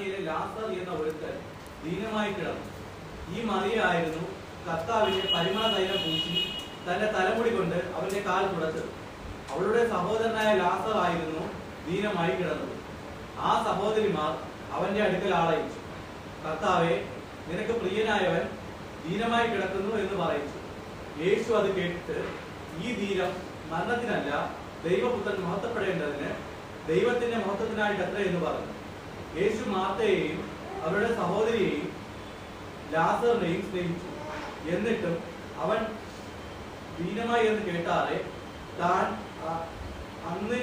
ബഥാനിയയിലെ ലാസർ എന്ന ഒരുത്തൻ ദീനമായി കിടന്നു. ഈ മറിയായിരുന്നു കർത്താവിന്റെ പരിമള തൈലം പൂശി തന്റെ തലമുടി കൊണ്ട് അവന്റെ കാൽ തുടച്ചത്. അവളുടെ സഹോദരനായ ലാസർ ആയിരുന്നു ദീനമായി കിടന്നത്. ആ സഹോദരിമാർ അവന്റെ അടുക്കൽ ആളയിച്ചു. കർത്താവെ നിനക്ക് പ്രിയനായവൻ ദീനമായി കിടക്കുന്നു എന്ന് പറയിച്ചു യേശു അത് കേട്ടിട്ട് ഈ ദീനം മരണത്തിനല്ല ദൈവപുത്രൻ മഹത്വപ്പെടേണ്ടതിന് ദൈവത്തിന്റെ മഹത്വത്തിനായിട്ടത്ര എന്ന് പറഞ്ഞു. യേശു മാത്തയെയും അവരുടെ സഹോദരിയെയും ലാസറിനെയും സ്നേഹിച്ചു. എന്നിട്ടും അവൻ ദീനമായി എന്ന് കേട്ടാറെ താൻ അന്ന്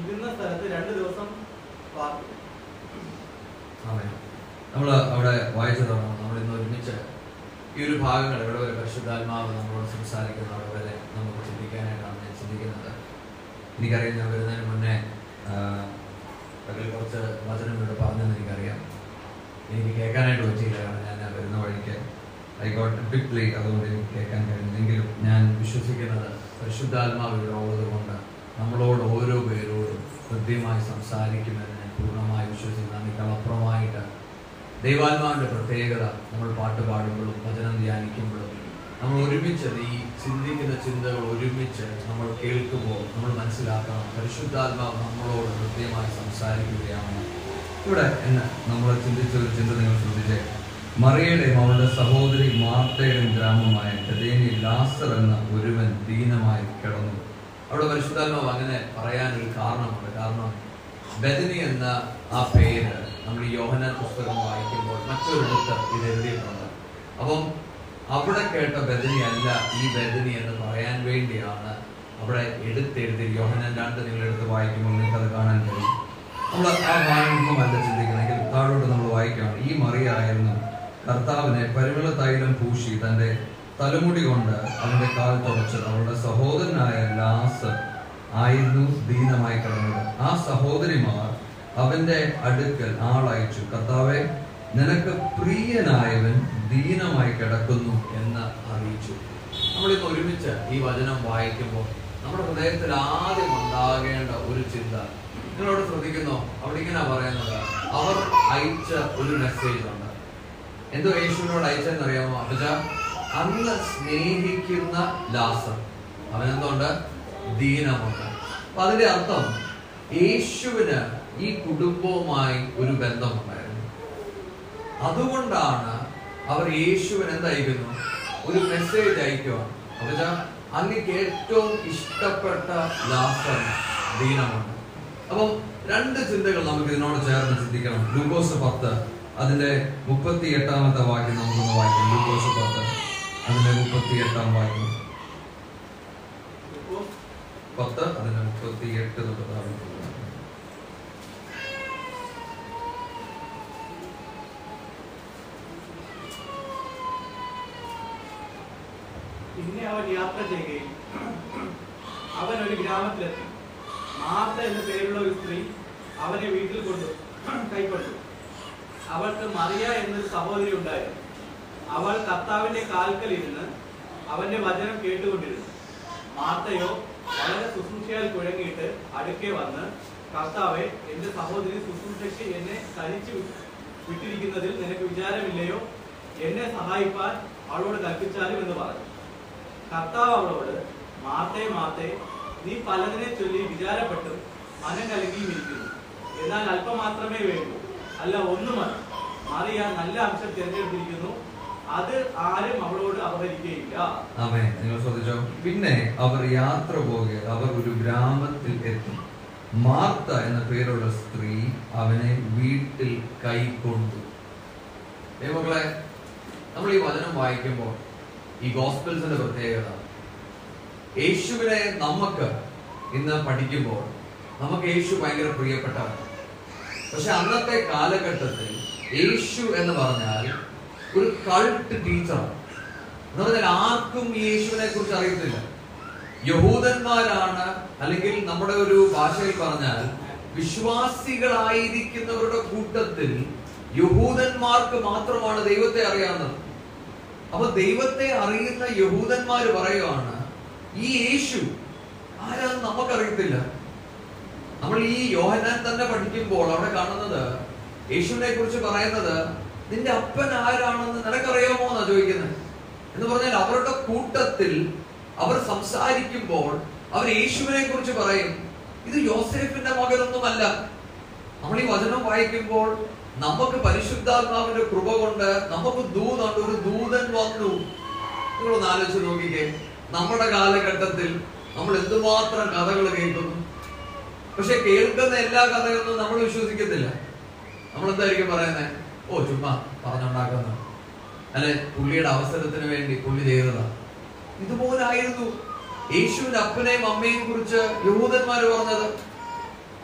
ഇരുന്ന സ്ഥലത്ത് രണ്ട് ദിവസം പാർത്തു നമ്മൾ അവിടെ വായിച്ചതാണ് നമ്മൾ ഇന്ന് ഒരുമിച്ച് ഈ ഒരു ഭാഗങ്ങൾ ഇവിടെ ഒരു പരിശുദ്ധാത്മാവ് നമ്മളോട് സംസാരിക്കുന്ന അവിടെ വരെ നമുക്ക് ചിന്തിക്കാനായിട്ടാണ് ഞാൻ ചിന്തിക്കുന്നത്. എനിക്കറിയാം ഞാൻ വരുന്നതിന് മുന്നേ അതിൽ കുറച്ച് വചനം ഇവിടെ പറഞ്ഞെന്ന് എനിക്കറിയാം. എനിക്ക് കേൾക്കാനായിട്ട് പറ്റിയില്ല കാരണം ഞാൻ വരുന്ന വഴിക്ക് ഐ ഗോട്ട് ബിഗ് പ്ലേ അതുകൊണ്ട് എനിക്ക് കേൾക്കാൻ കഴിഞ്ഞില്ലെങ്കിലും ഞാൻ വിശ്വസിക്കുന്നത് പരിശുദ്ധാത്മാവ് ഇവിടെ നമ്മളോട് ഓരോ പേരോടും ഹൃദ്യമായി സംസാരിക്കുമെന്ന് ഞാൻ പൂർണമായി വിശ്വസിക്കുന്നു. അതിനേക്കാളപ്പുറമായിട്ട് ദൈവാത്മാവിന്റെ പ്രത്യേകത നമ്മൾ പാട്ട് പാടുമ്പോഴും വചനം ധ്യാനിക്കുമ്പോഴും നമ്മൾ ഒരുമിച്ച് ഈ ചിന്തിക്കുന്ന ചിന്തകൾ ഒരുമിച്ച് നമ്മൾ കേൾക്കുമ്പോൾ നമ്മൾ മനസ്സിലാക്കണം. പരിശുദ്ധാത്മാവ് നമ്മളോട് കൃത്യമായി സംസാരിക്കുകയാണ്. ഇവിടെ എന്ന് നമ്മൾ ചിന്തിച്ച ഒരു ചിന്ത നിങ്ങൾ ശ്രദ്ധിച്ചേ. മറിയയുടെയും അവളുടെ സഹോദരി മാർത്തയുടെയും ഗ്രാമമായ ഗതേനി ലാസർ എന്ന ഒരുവൻ ദീനമായി കിടന്നു. അവിടെ പരിശുദ്ധാത്മാവ് അങ്ങനെ പറയാനൊരു കാരണമുണ്ട്. കാരണം ബദനി എന്ന ആ പേര് നമ്മൾ യോഹന പുസ്തകം വായിക്കുമ്പോൾ മറ്റൊരിടത്ത് ഇത് എഴുതിയിട്ടുണ്ട്. അപ്പം അവിടെ കേട്ട ബദനി അല്ല ഈ ബദനി എന്ന് പറയാൻ വേണ്ടിയാണ് അവിടെ എടുത്തെഴുതി യോഹനൻ രണ്ട് നിങ്ങൾ എടുത്ത് വായിക്കുമ്പോൾ നിങ്ങൾക്ക് അത് കാണാൻ കഴിയും. നമ്മൾ ആ അല്ല ചിന്തിക്കണമെങ്കിൽ താഴോട്ട് നമ്മൾ വായിക്കാം ഈ മറിയായിരുന്നു കർത്താവിനെ പരിമള തൈലം പൂശി തന്റെ തലമുടി കൊണ്ട് അവന്റെ കാൽ തുടച്ചത് അവളുടെ സഹോദരനായ ലാസ് ആയിരുന്നു ദീനമായി കിടന്നത്. ആ സഹോദരിമാർ അവന്റെ അടുക്കൽ ആളയച്ചു. കർത്താവെ നിനക്ക് പ്രിയനായവൻ ദീനമായി കിടക്കുന്നു എന്ന് അറിയിച്ചു. നമ്മളിന്ന് ഒരുമിച്ച് ഈ വചനം വായിക്കുമ്പോൾ നമ്മുടെ ഹൃദയത്തിൽ ആദ്യം ഉണ്ടാകേണ്ട ഒരു ചിന്ത നിങ്ങളോട് ശ്രദ്ധിക്കുന്നോ? അവിടെ ഇങ്ങനെ പറയുന്നത് അവർ അയച്ച ഒരു മെസ്സേജ് ഉണ്ട്. എന്തോ യേശുവിനോട് അയച്ചെന്നറിയാമോ അഭിജ അന്ന് സ്നേഹിക്കുന്ന ലാസർ. അവനെന്തുണ്ട് ദീനമുണ്ട്. അപ്പൊ അതിന്റെ അർത്ഥം യേശുവിന് ഈ കുടുംബവുമായി ഒരു ബന്ധമുണ്ടായിരുന്നു. അതുകൊണ്ടാണ് അവർ യേശുവിന് എന്തായിരുന്നു? ഒരു മെസ്സേജ് അയക്കുവാണ് അങ്ങക്ക് ഏറ്റവും ഇഷ്ടപ്പെട്ട ലാസർ ദീനമാണ്. അപ്പം രണ്ട് ചിന്തകൾ നമുക്ക് ഇതിനോട് ചേർന്ന് ചിന്തിക്കണം. ഗ്ലൂക്കോസ് പത്ത് അതിന്റെ മുപ്പത്തി എട്ടാമത്തെ വാക്യം നമുക്കൊന്ന് വായിക്കാം. ഗ്ലൂക്കോസ് പത്ത് അതിന്റെ മുപ്പത്തി എട്ടാം വാക്യം. പത്ത് അതിന്റെ മുപ്പത്തി എട്ട് തൊട്ട് വായിക്കാം. പിന്നെ അവൻ യാത്ര ചെയ്യുകയും അവൻ ഒരു ഗ്രാമത്തിലെത്തി. മാർത്ത എന്ന പേരുള്ള ഒരു സ്ത്രീ അവനെ വീട്ടിൽ കൊണ്ടു കൈക്കൊണ്ടു. അവൾക്ക് മറിയ എന്നൊരു സഹോദരി ഉണ്ടായിരുന്നു. അവൾ കർത്താവിന്റെ കാൽക്കൽ ഇരുന്ന് അവന്റെ വചനം കേട്ടുകൊണ്ടിരുന്നു. മാർത്തയോ വളരെ ശുശ്രൂഷയാൽ കുഴങ്ങിയിട്ട് അടുക്കെ വന്ന് കർത്താവെ എന്റെ സഹോദരി ശുശ്രൂഷയ്ക്ക് എന്നെ തനിച്ചു വിട്ടിരിക്കുന്നതിൽ നിനക്ക് വിചാരമില്ലയോ? എന്നെ സഹായിപ്പാൻ അവളോട് കൽപ്പിച്ചാലും എന്ന് പറഞ്ഞു. കർത്താവ് അവളോട് മാർത്തേ മാർത്തേ നീ പലതിനെ ചൊല്ലി വിചാരപ്പെട്ടും മനം കലങ്ങിയും ഇരിക്കുന്നു. എന്നാൽ അല്പം മാത്രമേ വേണ്ടൂ. അല്ല ഒന്നുമല്ല മറിയ നല്ല അംശം തിരഞ്ഞെടുത്തിരിക്കുന്നു. അത് ആരും അവളോട് അപഹരിക്കുകയില്ല ആമേൻ. നിങ്ങൾ ശ്രദ്ധിച്ചോ? പിന്നെ അവർ യാത്ര പോകെ അവർ ഒരു ഗ്രാമത്തിൽ എത്തും. മാർത്ത എന്ന പേരുള്ള സ്ത്രീ അവനെ വീട്ടിൽ കൈക്കൊണ്ടു. മക്കളെ നമ്മൾ ഈ വചനം വായിക്കുമ്പോൾ ഈ ഗോസ്പിൾസിന്റെ പ്രത്യേകത. യേശുവിനെ നമുക്ക് ഇന്ന് പഠിക്കുമ്പോൾ നമുക്ക് യേശു ഭയങ്കര പ്രിയപ്പെട്ടവൻ പക്ഷെ അന്നത്തെ കാലഘട്ടത്തിൽ യേശു എന്ന് പറഞ്ഞാൽ ഒരു കൾട്ട് ടീച്ചറാണ്. എന്ന് പറഞ്ഞാൽ ആർക്കും യേശുവിനെ കുറിച്ച് അറിയത്തില്ല. യഹൂദന്മാരാണ് അല്ലെങ്കിൽ നമ്മുടെ ഒരു ഭാഷയിൽ പറഞ്ഞാൽ വിശ്വാസികളായിരിക്കുന്നവരുടെ കൂട്ടത്തിൽ യഹൂദന്മാർക്ക് മാത്രമാണ് ദൈവത്തെ അറിയാവുന്നത്. അപ്പൊ ദൈവത്തെ അറിയുന്ന യഹൂദന്മാർ പറയുവാണ് ഈ യേശു ആരാന്ന് നമുക്കറിയത്തില്ല. നമ്മൾ ഈ യോഹനാൻ തന്നെ പഠിക്കുമ്പോൾ അവിടെ കാണുന്നത് യേശുവിനെ കുറിച്ച് പറയുന്നത് നിന്റെ അപ്പൻ ആരാണെന്ന് നിനക്കറിയാമോ എന്നാ ചോദിക്കുന്നത്? എന്ന് പറഞ്ഞാൽ അവരുടെ കൂട്ടത്തിൽ അവർ സംസാരിക്കുമ്പോൾ അവർ യേശുവിനെ കുറിച്ച് പറയും ഇത് യോസേഫിന്റെ മകനൊന്നുമല്ല. നമ്മൾ ഈ വചനം വായിക്കുമ്പോൾ നമുക്ക് പരിശുദ്ധാത്മാവിന്റെ കൃപ കൊണ്ട് നമുക്ക് ദൂതുണ്ട് ഒരു ദൂതൻ വന്നു. നിങ്ങളൊന്ന് ആലോചിച്ച് നോക്കിക്കേ. നമ്മുടെ കാലഘട്ടത്തിൽ നമ്മൾ എന്തുമാത്രം കഥകൾ കേൾക്കുന്നു? പക്ഷെ കേൾക്കുന്ന എല്ലാ കഥയൊന്നും നമ്മൾ വിശ്വസിക്കത്തില്ല. നമ്മൾ എന്തായിരിക്കും പറയുന്നത് ഓ ചുമ്മാ പറഞ്ഞുണ്ടാക്കുന്ന. അല്ലെ പുള്ളിയുടെ അവസരത്തിന് വേണ്ടി പുള്ളി ചെയ്തതാ. ഇതുപോലായിരുന്നു യേശുവിന്റെ അപ്പനെയും അമ്മയെയും കുറിച്ച് യഹൂദന്മാര് പറഞ്ഞത്.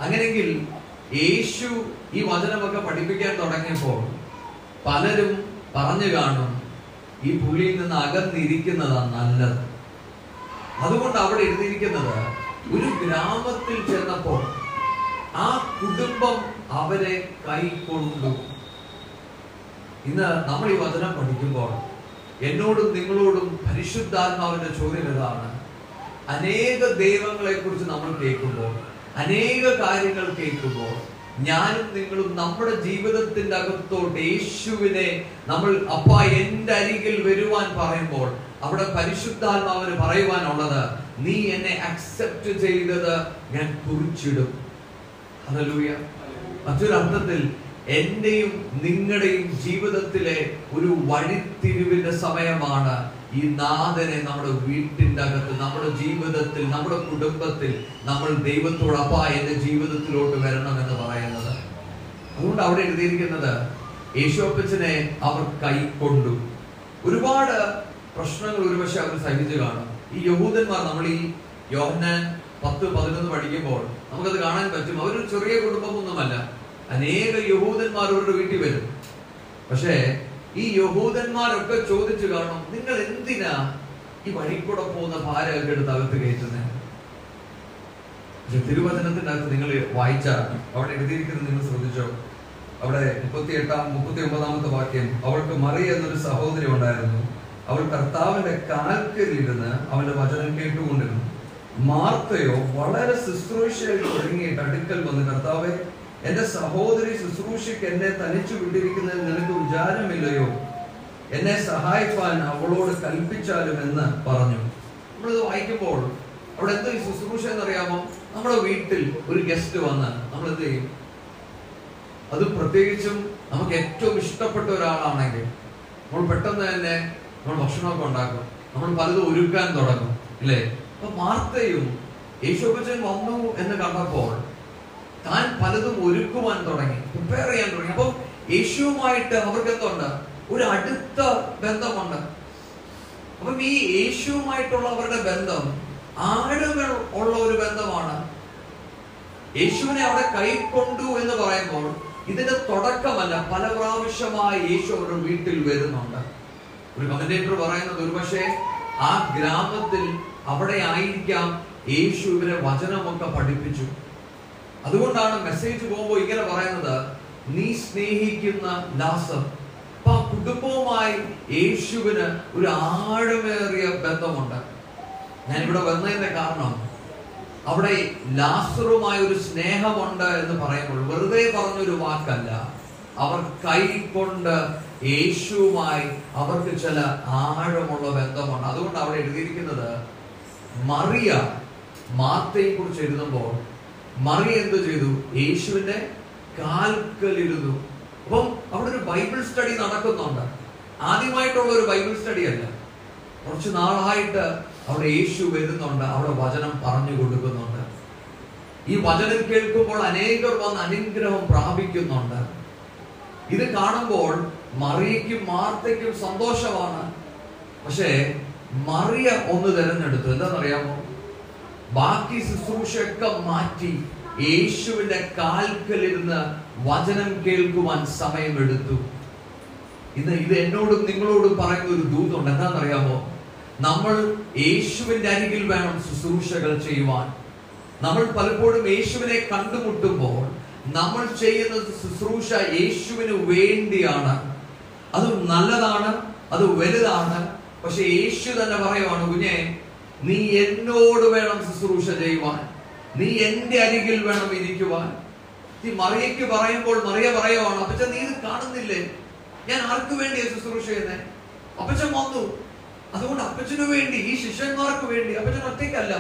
അങ്ങനെങ്കിൽ യേശു ഈ വചനമൊക്കെ പഠിപ്പിക്കാൻ തുടങ്ങിയപ്പോൾ പലരും പറഞ്ഞു കാണും ഈ പുള്ളിയിൽ നിന്ന് അകന്നിരിക്കുന്നതാണ് നല്ലത്. അതുകൊണ്ട് അവിടെ എഴുതിയിരിക്കുന്നത് ഒരു ഗ്രാമത്തിൽ ചെന്നപ്പോൾ ആ കുടുംബം അവരെ കൈക്കൊണ്ടു ഇന്ന് നമ്മൾ ഈ വചനം പഠിക്കുമ്പോൾ എന്നോടും നിങ്ങളോടും പരിശുദ്ധാത്മാവിന്റെ ചോദ്യം ഇതാണ്. അനേക ദൈവങ്ങളെ കുറിച്ച് നമ്മൾ കേൾക്കുമ്പോൾ അനേക കാര്യങ്ങൾ കേൾക്കുമ്പോൾ ഞാനും നിങ്ങളും നമ്മുടെ ജീവിതത്തിന്റെ അകത്തോട്ട് യേശുവിനെ നമ്മൾ അപ്പ എന്റെ അരികിൽ വരുവാൻ പറയുമ്പോൾ അവിടെ പരിശുദ്ധാത്മാവിന് പറയുവാനുള്ളത് നീ എന്നെ അക്സെപ്റ്റ് ചെയ്തത് ഞാൻ കുറിച്ചിടും. അതല്ലൂയ മറ്റൊരർത്ഥത്തിൽ എന്റെയും നിങ്ങളുടെയും ജീവിതത്തിലെ ഒരു വഴിത്തിരിവിന്റെ സമയമാണ് ഈ നാഥനെ നമ്മുടെ വീട്ടിന്റെ അകത്ത് നമ്മുടെ ജീവിതത്തിൽ നമ്മുടെ കുടുംബത്തിൽ നമ്മൾ ദൈവത്തോട് അപ്പാ എന്റെ ജീവിതത്തിലോട്ട് വരണം എന്ന് പറയുന്നത്. അതുകൊണ്ട് അവിടെ എഴുതിയിരിക്കുന്നത് യേശോപ്പച്ചനെ അവർ കൈക്കൊണ്ടു ഒരുപാട് പ്രശ്നങ്ങൾ ഒരുപക്ഷെ അവർ സഹിച്ചു കാണും. ഈ യഹൂദന്മാർ നമ്മൾ ഈ യോഹന്നാൻ പത്ത് പതിനൊന്ന് പഠിക്കുമ്പോൾ നമുക്കത് കാണാൻ പറ്റും. അവരൊരു ചെറിയ കുടുംബമൊന്നുമല്ല. അനേക യഹൂദന്മാർ അവരുടെ വീട്ടിൽ വരും. പക്ഷേ ഈ യഹൂദന്മാരൊക്കെ ചോദിച്ചു കാണും നിങ്ങൾ എന്തിനാ ഈ വഴിക്കൂടെ കൂടെ പോകുന്ന ഭാരമൊക്കെ എടുത്ത് അകത്ത് കയറ്റുന്നത് തിരുവചനത്തിന്റെ അകത്ത് നിങ്ങൾ വായിച്ചാൽ അവിടെ എഴുതിയിരിക്കുന്നത് നിങ്ങൾ ശ്രദ്ധിച്ചോ? അവിടെ മുപ്പത്തി എട്ടാം മുപ്പത്തി ഒമ്പതാമത്തെ വാക്യം അവൾക്ക് മറി എന്നൊരു സഹോദരി ഉണ്ടായിരുന്നു. അവൾ കർത്താവിന്റെ കാൽക്കലിരുന്ന് അവന്റെ വചനം കേട്ടുകൊണ്ടിരുന്നു. മാർത്തയോ വളരെ ശുശ്രൂഷയിൽ തുടങ്ങിയിട്ട് അടുക്കൽ വന്ന് കർത്താവെ എന്റെ സഹോദരി ശുശ്രൂഷയ്ക്ക് എന്നെ തനിച്ചു വിട്ടിരിക്കുന്നതിൽ നിനക്ക് വിചാരമില്ലയോ? എന്നെ സഹായിപ്പാൻ അവളോട് കൽപ്പിച്ചാലും എന്ന് പറഞ്ഞു നമ്മളിത് വായിക്കുമ്പോൾ അവിടെ എന്തോ ശുശ്രൂഷ എന്നറിയാമോ? നമ്മുടെ വീട്ടിൽ ഒരു ഗസ്റ്റ് വന്ന് നമ്മൾ എന്ത് ചെയ്യും? അത് പ്രത്യേകിച്ചും നമുക്ക് ഏറ്റവും ഇഷ്ടപ്പെട്ട ഒരാളാണെങ്കിൽ നമ്മൾ പെട്ടെന്ന് തന്നെ നമ്മൾ ഭക്ഷണമൊക്കെ ഉണ്ടാക്കും. നമ്മൾ പലതും ഒരുക്കാൻ തുടങ്ങും. അല്ലേ അപ്പൊ മാർത്തയും യേശോപ്പച്ചൻ വന്നു എന്ന് കണ്ടപ്പോൾ താൻ പലതും ഒരുക്കുവാൻ തുടങ്ങി പ്രിപ്പയർ ചെയ്യാൻ തുടങ്ങി. അപ്പം യേശുവുമായിട്ട് അവർക്ക് എന്തുണ്ട് ഒരു അടുത്ത ബന്ധമുണ്ട്. അപ്പം ഈ യേശുവുമായിട്ടുള്ള അവരുടെ ബന്ധം ആഴങ്ങൾ ഉള്ള ഒരു ബന്ധമാണ്. യേശുവിനെ അവിടെ കൈക്കൊണ്ടു എന്ന് പറയുമ്പോൾ ഇതിന്റെ തുടക്കമല്ല പല പ്രാവശ്യമായി യേശു അവരുടെ വീട്ടിൽ വരുന്നുണ്ട്. ഒരു കമന്റേറ്റർ പറയുന്നത് ഒരുപക്ഷെ ആ ഗ്രാമത്തിൽ അവിടെ ആയിരിക്കാം യേശുവിനെ വചനമൊക്കെ പഠിപ്പിച്ചു. അതുകൊണ്ടാണ് മെസ്സേജ് പോകുമ്പോൾ ഇങ്ങനെ പറയുന്നത് നീ സ്നേഹിക്കുന്ന ലാസർ അപ്പൊ ആ കുടുംബവുമായി യേശുവിന് ഒരു ആഴമേറിയ ബന്ധമുണ്ട്. ഇവിടെ വന്നതിന്റെ കാരണം അവിടെ ലാസറുമായി ഒരു സ്നേഹമുണ്ട് എന്ന് പറയുമ്പോൾ വെറുതെ പറഞ്ഞൊരു വാക്കല്ല. അവർ കൈകൊണ്ട് യേശുവുമായി അവർക്ക് ചില ആഴമുള്ള ബന്ധമുണ്ട്. അതുകൊണ്ട് അവിടെ എഴുതിയിരിക്കുന്നത് മറിയ മാർത്തയെ കുറിച്ച് എഴുതുമ്പോൾ മറിയ എന്ത് ചെയ്തു? യേശുവിന്റെ കാൽക്കലിരുന്നു. അപ്പം അവിടെ ഒരു ബൈബിൾ സ്റ്റഡി നടക്കുന്നുണ്ട്. ആദ്യമായിട്ടുള്ള ഒരു ബൈബിൾ സ്റ്റഡി അല്ല. കുറച്ച് നാളായിട്ട് അവിടെ യേശു വരുന്നുണ്ട്. അവിടെ വചനം പറഞ്ഞു കൊടുക്കുന്നുണ്ട്. ഈ വചനം കേൾക്കുമ്പോൾ അനേകർ വന്ന് അനുഗ്രഹം പ്രാപിക്കുന്നുണ്ട്. ഇത് കാണുമ്പോൾ മറിയയ്ക്കും മാർത്തയ്ക്കും സന്തോഷമാണ്. പക്ഷേ മറിയ ഒന്ന് തിരഞ്ഞെടുത്തു. എന്താണെന്നറിയാമോ? ബാക്കി ശുശ്രൂഷയൊക്കെ മാറ്റി യേശുവിന്റെ കാൽക്കലിരുന്ന് വചനം കേൾക്കുവാൻ സമയമെടുത്തു. ഇന്ന് ഇത് എന്നോടും നിങ്ങളോടും പറയുന്ന ഒരു ദൂതുണ്ട്. എന്താണെന്നറിയാമോ? നമ്മൾ യേശുവിന്റെ അരികിൽ വേണം ശുശ്രൂഷകൾ ചെയ്യുവാൻ. നമ്മൾ പലപ്പോഴും യേശുവിനെ കണ്ടുമുട്ടുമ്പോൾ നമ്മൾ ചെയ്യുന്ന ശുശ്രൂഷ യേശുവിന് വേണ്ടിയാണ്. അത് നല്ലതാണ് അത് വലുതാണ്. പക്ഷെ യേശു തന്നെ പറയുവാണ് കുഞ്ഞെ നീ എന്നോട് വേണം ശുശ്രൂഷ ചെയ്യുവാൻ. നീ എന്റെ അരികിൽ വേണം ഇരിക്കുവാൻ. ഈ മറിയയ്ക്ക് പറയുമ്പോൾ മറിയ പറയുവാണ് അപ്പച്ച നീ ഇത് കാണുന്നില്ലേ? ഞാൻ ആർക്ക് വേണ്ടിയാ ശുശ്രൂഷ ചെയ്യുന്നേ? അപ്പച്ചൻ വന്നു. അതുകൊണ്ട് അപ്പച്ചനു വേണ്ടി ഈ ശിഷ്യന്മാർക്ക് വേണ്ടി. അപ്പച്ചൻ ഒറ്റയ്ക്കല്ല.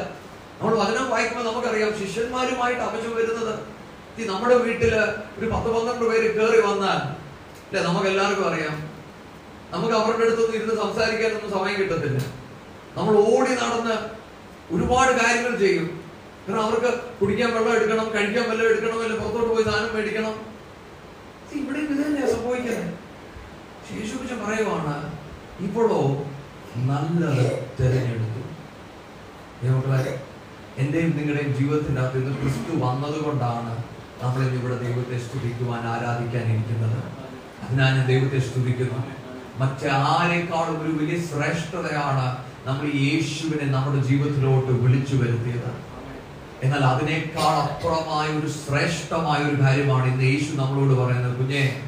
നമ്മൾ വചനം വായിക്കുമ്പോൾ നമുക്കറിയാം ശിഷ്യന്മാരുമായിട്ട് അപ്പച്ചൻ വരുന്നത്. ഈ നമ്മുടെ വീട്ടിൽ ഒരു പത്ത് പന്ത്രണ്ട് പേര് കയറി വന്നാൽ അല്ലെ നമുക്ക് എല്ലാവർക്കും അറിയാം. നമുക്ക് അവരുടെ അടുത്തൊന്നും ഇരുന്ന് സംസാരിക്കാനൊന്നും സമയം കിട്ടത്തില്ല. നമ്മൾ ഓടി നടന്ന് ഒരുപാട് കാര്യങ്ങൾ ചെയ്യും. കാരണം അവർക്ക് കുടിക്കാൻ വെള്ളം എടുക്കണം കഴിക്കാൻ വെള്ളം എടുക്കണം അല്ലെ പുറത്തോട്ട് പോയി സാധനം മേടിക്കണം. ഇവിടെ ഇത് തന്നെയാ സംഭവിക്കുന്നത്. ശേഷുപിച്ച പറയുവാണ് ഇപ്പോഴോ നല്ലത് തിരഞ്ഞെടുത്തു. മക്കളെ എന്റെയും നിങ്ങളുടെയും ജീവിതത്തിന്റെ അകത്ത് ഇന്ന് ക്രിസ്തു വന്നതുകൊണ്ടാണ് നമ്മൾ ഇവിടെ ദൈവത്തെ സ്തുതിക്കുവാൻ ആരാധിക്കാൻ ഇരിക്കുന്നത് അതിനാൽ ഞാൻ ദൈവത്തെ സ്തുതിക്കുന്നു. മറ്റാരെക്കാളും ഒരു വലിയ ശ്രേഷ്ഠതയാണ് നമ്മൾ യേശുവിനെ നമ്മുടെ ജീവിതത്തിലോട്ട് വിളിച്ചു വരുത്തിയത്. എന്നാൽ അതിനേക്കാൾ അപ്പുറമായ ഒരു ശ്രേഷ്ഠമായ ഒരു കാര്യമാണ് ഇന്ന് യേശു നമ്മളോട് പറയുന്നത്. കുഞ്ഞെ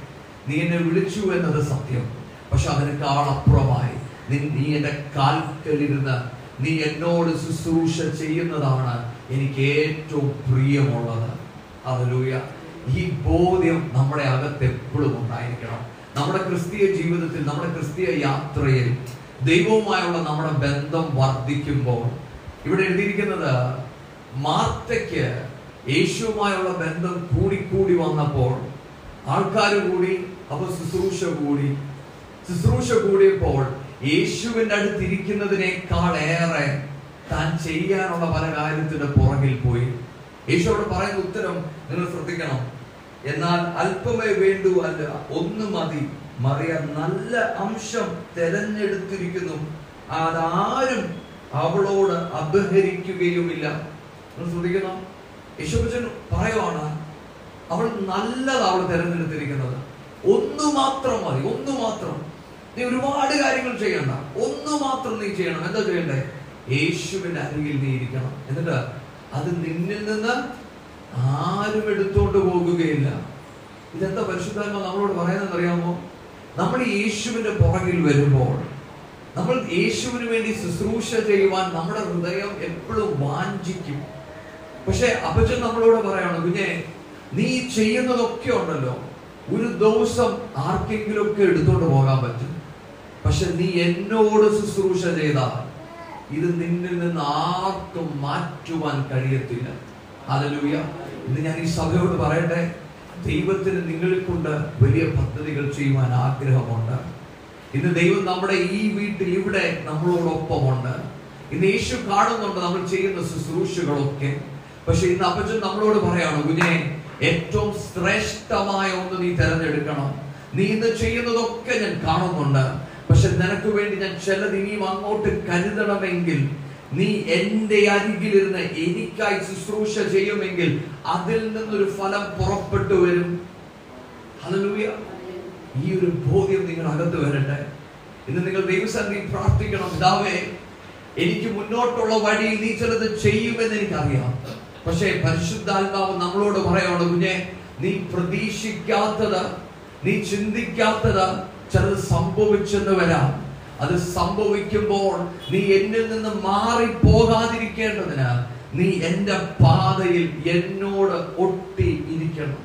നീ എന്നെ വിളിച്ചു എന്നത് സത്യം പക്ഷെ അതിനേക്കാൾ അപ്പുറമായി നീ- എന്റെ കാൽക്കലിരുന്ന് നീ എന്നോട് ശുശ്രൂഷ ചെയ്യുന്നതാണ് എനിക്ക് ഏറ്റവും പ്രിയമുള്ളത്. അതിലൂയ ഈ ബോധ്യം നമ്മുടെ അകത്ത് എപ്പോഴും ഉണ്ടായിരിക്കണം. നമ്മുടെ ക്രിസ്തീയ ജീവിതത്തിൽ നമ്മുടെ ക്രിസ്തീയ യാത്രയിൽ ദൈവവുമായുള്ള നമ്മുടെ ബന്ധം വർദ്ധിക്കുമ്പോൾ ഇവിടെ എഴുതിയിരിക്കുന്നത് മാർത്തയ്ക്ക് യേശുവുമായുള്ള ബന്ധം കൂടിക്കൂടി വന്നപ്പോൾ ആൾക്കാർ കൂടി അപ്പൊ ശുശ്രൂഷ കൂടി. ശുശ്രൂഷ കൂടിയപ്പോൾ യേശുവിന്റെ അടുത്തിരിക്കുന്നതിനേക്കാൾ ഏറെ താൻ ചെയ്യാനുള്ള പല കാര്യത്തിന്റെ പുറകിൽ പോയി. യേശുവോട് പറയുന്ന ഉത്തരം നിങ്ങൾ ശ്രദ്ധിക്കണം. എന്നാൽ അല്പമേ വേണ്ടു അല്ല ഒന്ന് മതി. മറിയ നല്ല അംശം തെരഞ്ഞെടുത്തിരിക്കുന്നു. അതാരും അവളോട് അപഹരിക്കുകയുമില്ല. ശ്രദ്ധിക്കണം. യേശുപ്പച്ചൻ പറയുവാണ് അവൾ നല്ലത് അവൾ തെരഞ്ഞെടുത്തിരിക്കുന്നത്. ഒന്നു മാത്രം മതി ഒന്നു മാത്രം. നീ ഒരുപാട് കാര്യങ്ങൾ ചെയ്യണ്ട. ഒന്നു മാത്രം നീ ചെയ്യണം. എന്താ ചെയ്യണ്ടേ? യേശുവിന്റെ അരികിൽ നീ ഇരിക്കണം. എന്നിട്ട് അത് നിന്നിൽ നിന്ന് ആരും എടുത്തോണ്ട് പോകുകയില്ല. ഇതെന്താ പരിശുദ്ധാത്മ നമ്മളോട് പറയുന്നത് അറിയാമോ നമ്മൾ യേശുവിന്റെ പുറകിൽ വരുമ്പോൾ നമ്മൾ യേശുവിന് വേണ്ടി ശുശ്രൂഷ ചെയ്യുവാൻ നമ്മുടെ ഹൃദയം എപ്പോഴും വാഞ്ചിക്കും. പക്ഷെ അപ്പച്ചൻ നമ്മളോട് പറയണം പിന്നെ നീ ചെയ്യുന്നതൊക്കെ ഉണ്ടല്ലോ. ഒരു ദിവസം ആർക്കെങ്കിലും ഒക്കെ എടുത്തോണ്ട് പോകാൻ പറ്റും. പക്ഷെ നീ എന്നോട് ശുശ്രൂഷ ചെയ്താൽ ഇത് നിന്നിൽ നിന്ന് ആർക്കും മാറ്റുവാൻ കഴിയത്തില്ല. ഹല്ലേലൂയ. ഇന്ന് ഞാൻ ഈ സഭയോട് പറയട്ടെ ദൈവത്തിന് നിങ്ങളിൽ കൊണ്ട് വലിയ പദ്ധതികൾ ചെയ്യുവാൻ ആഗ്രഹമുണ്ട്. ഇന്ന് ദൈവം നമ്മുടെ ഈ വീട്ടിൽ ഇവിടെ നമ്മളോടൊപ്പമുണ്ട്. ഇന്ന് യേശു കാണുന്നുണ്ട് നമ്മൾ ചെയ്യുന്ന ശുശ്രൂഷകളൊക്കെ. പക്ഷെ ഇന്ന് അപ്പച്ചൻ നമ്മളോട് പറയാണ് കുഞ്ഞെ ഏറ്റവും ശ്രേഷ്ഠമായ ഒന്ന് നീ തിരഞ്ഞെടുക്കണം. നീ ഇന്ന് ചെയ്യുന്നതൊക്കെ ഞാൻ കാണുന്നുണ്ട്. പക്ഷെ നിനക്ക് വേണ്ടി ഞാൻ ചിലത് ഇനിയും അങ്ങോട്ട് കരുതണമെങ്കിൽ നീ എന്റെ അരികിലിരുന്ന് എനിക്കായി ശുശ്രൂഷ ചെയ്യുമെങ്കിൽ അതിൽ നിന്നൊരു ഫലം പുറപ്പെട്ടു വരും. ഹലലൂയ ഈ ഒരു ബോധ്യം നിങ്ങൾ അകത്ത് വരട്ടെ. ഇന്ന് നിങ്ങൾ ദൈവസന്ധി പ്രാർത്ഥിക്കണം. പിതാവേ എനിക്ക് മുന്നോട്ടുള്ള വഴിയിൽ നീ ചിലത് ചെയ്യുമെന്ന് എനിക്കറിയാം. പക്ഷേ പരിശുദ്ധാത്മാവ് നമ്മളോട് പറയാണ് കുഞ്ഞെ നീ പ്രതീക്ഷിക്കാത്തത് നീ ചിന്തിക്കാത്തത് ചിലത് സംഭവിച്ചെന്ന് വരാം. അത് സംഭവിക്കുമ്പോൾ നീ എന്നിൽ നിന്ന് മാറി പോകാതിരിക്കേണ്ടതിന് നീ എന്റെ പാതയിൽ എന്നോട് ഒട്ടി ഇരിക്കണം.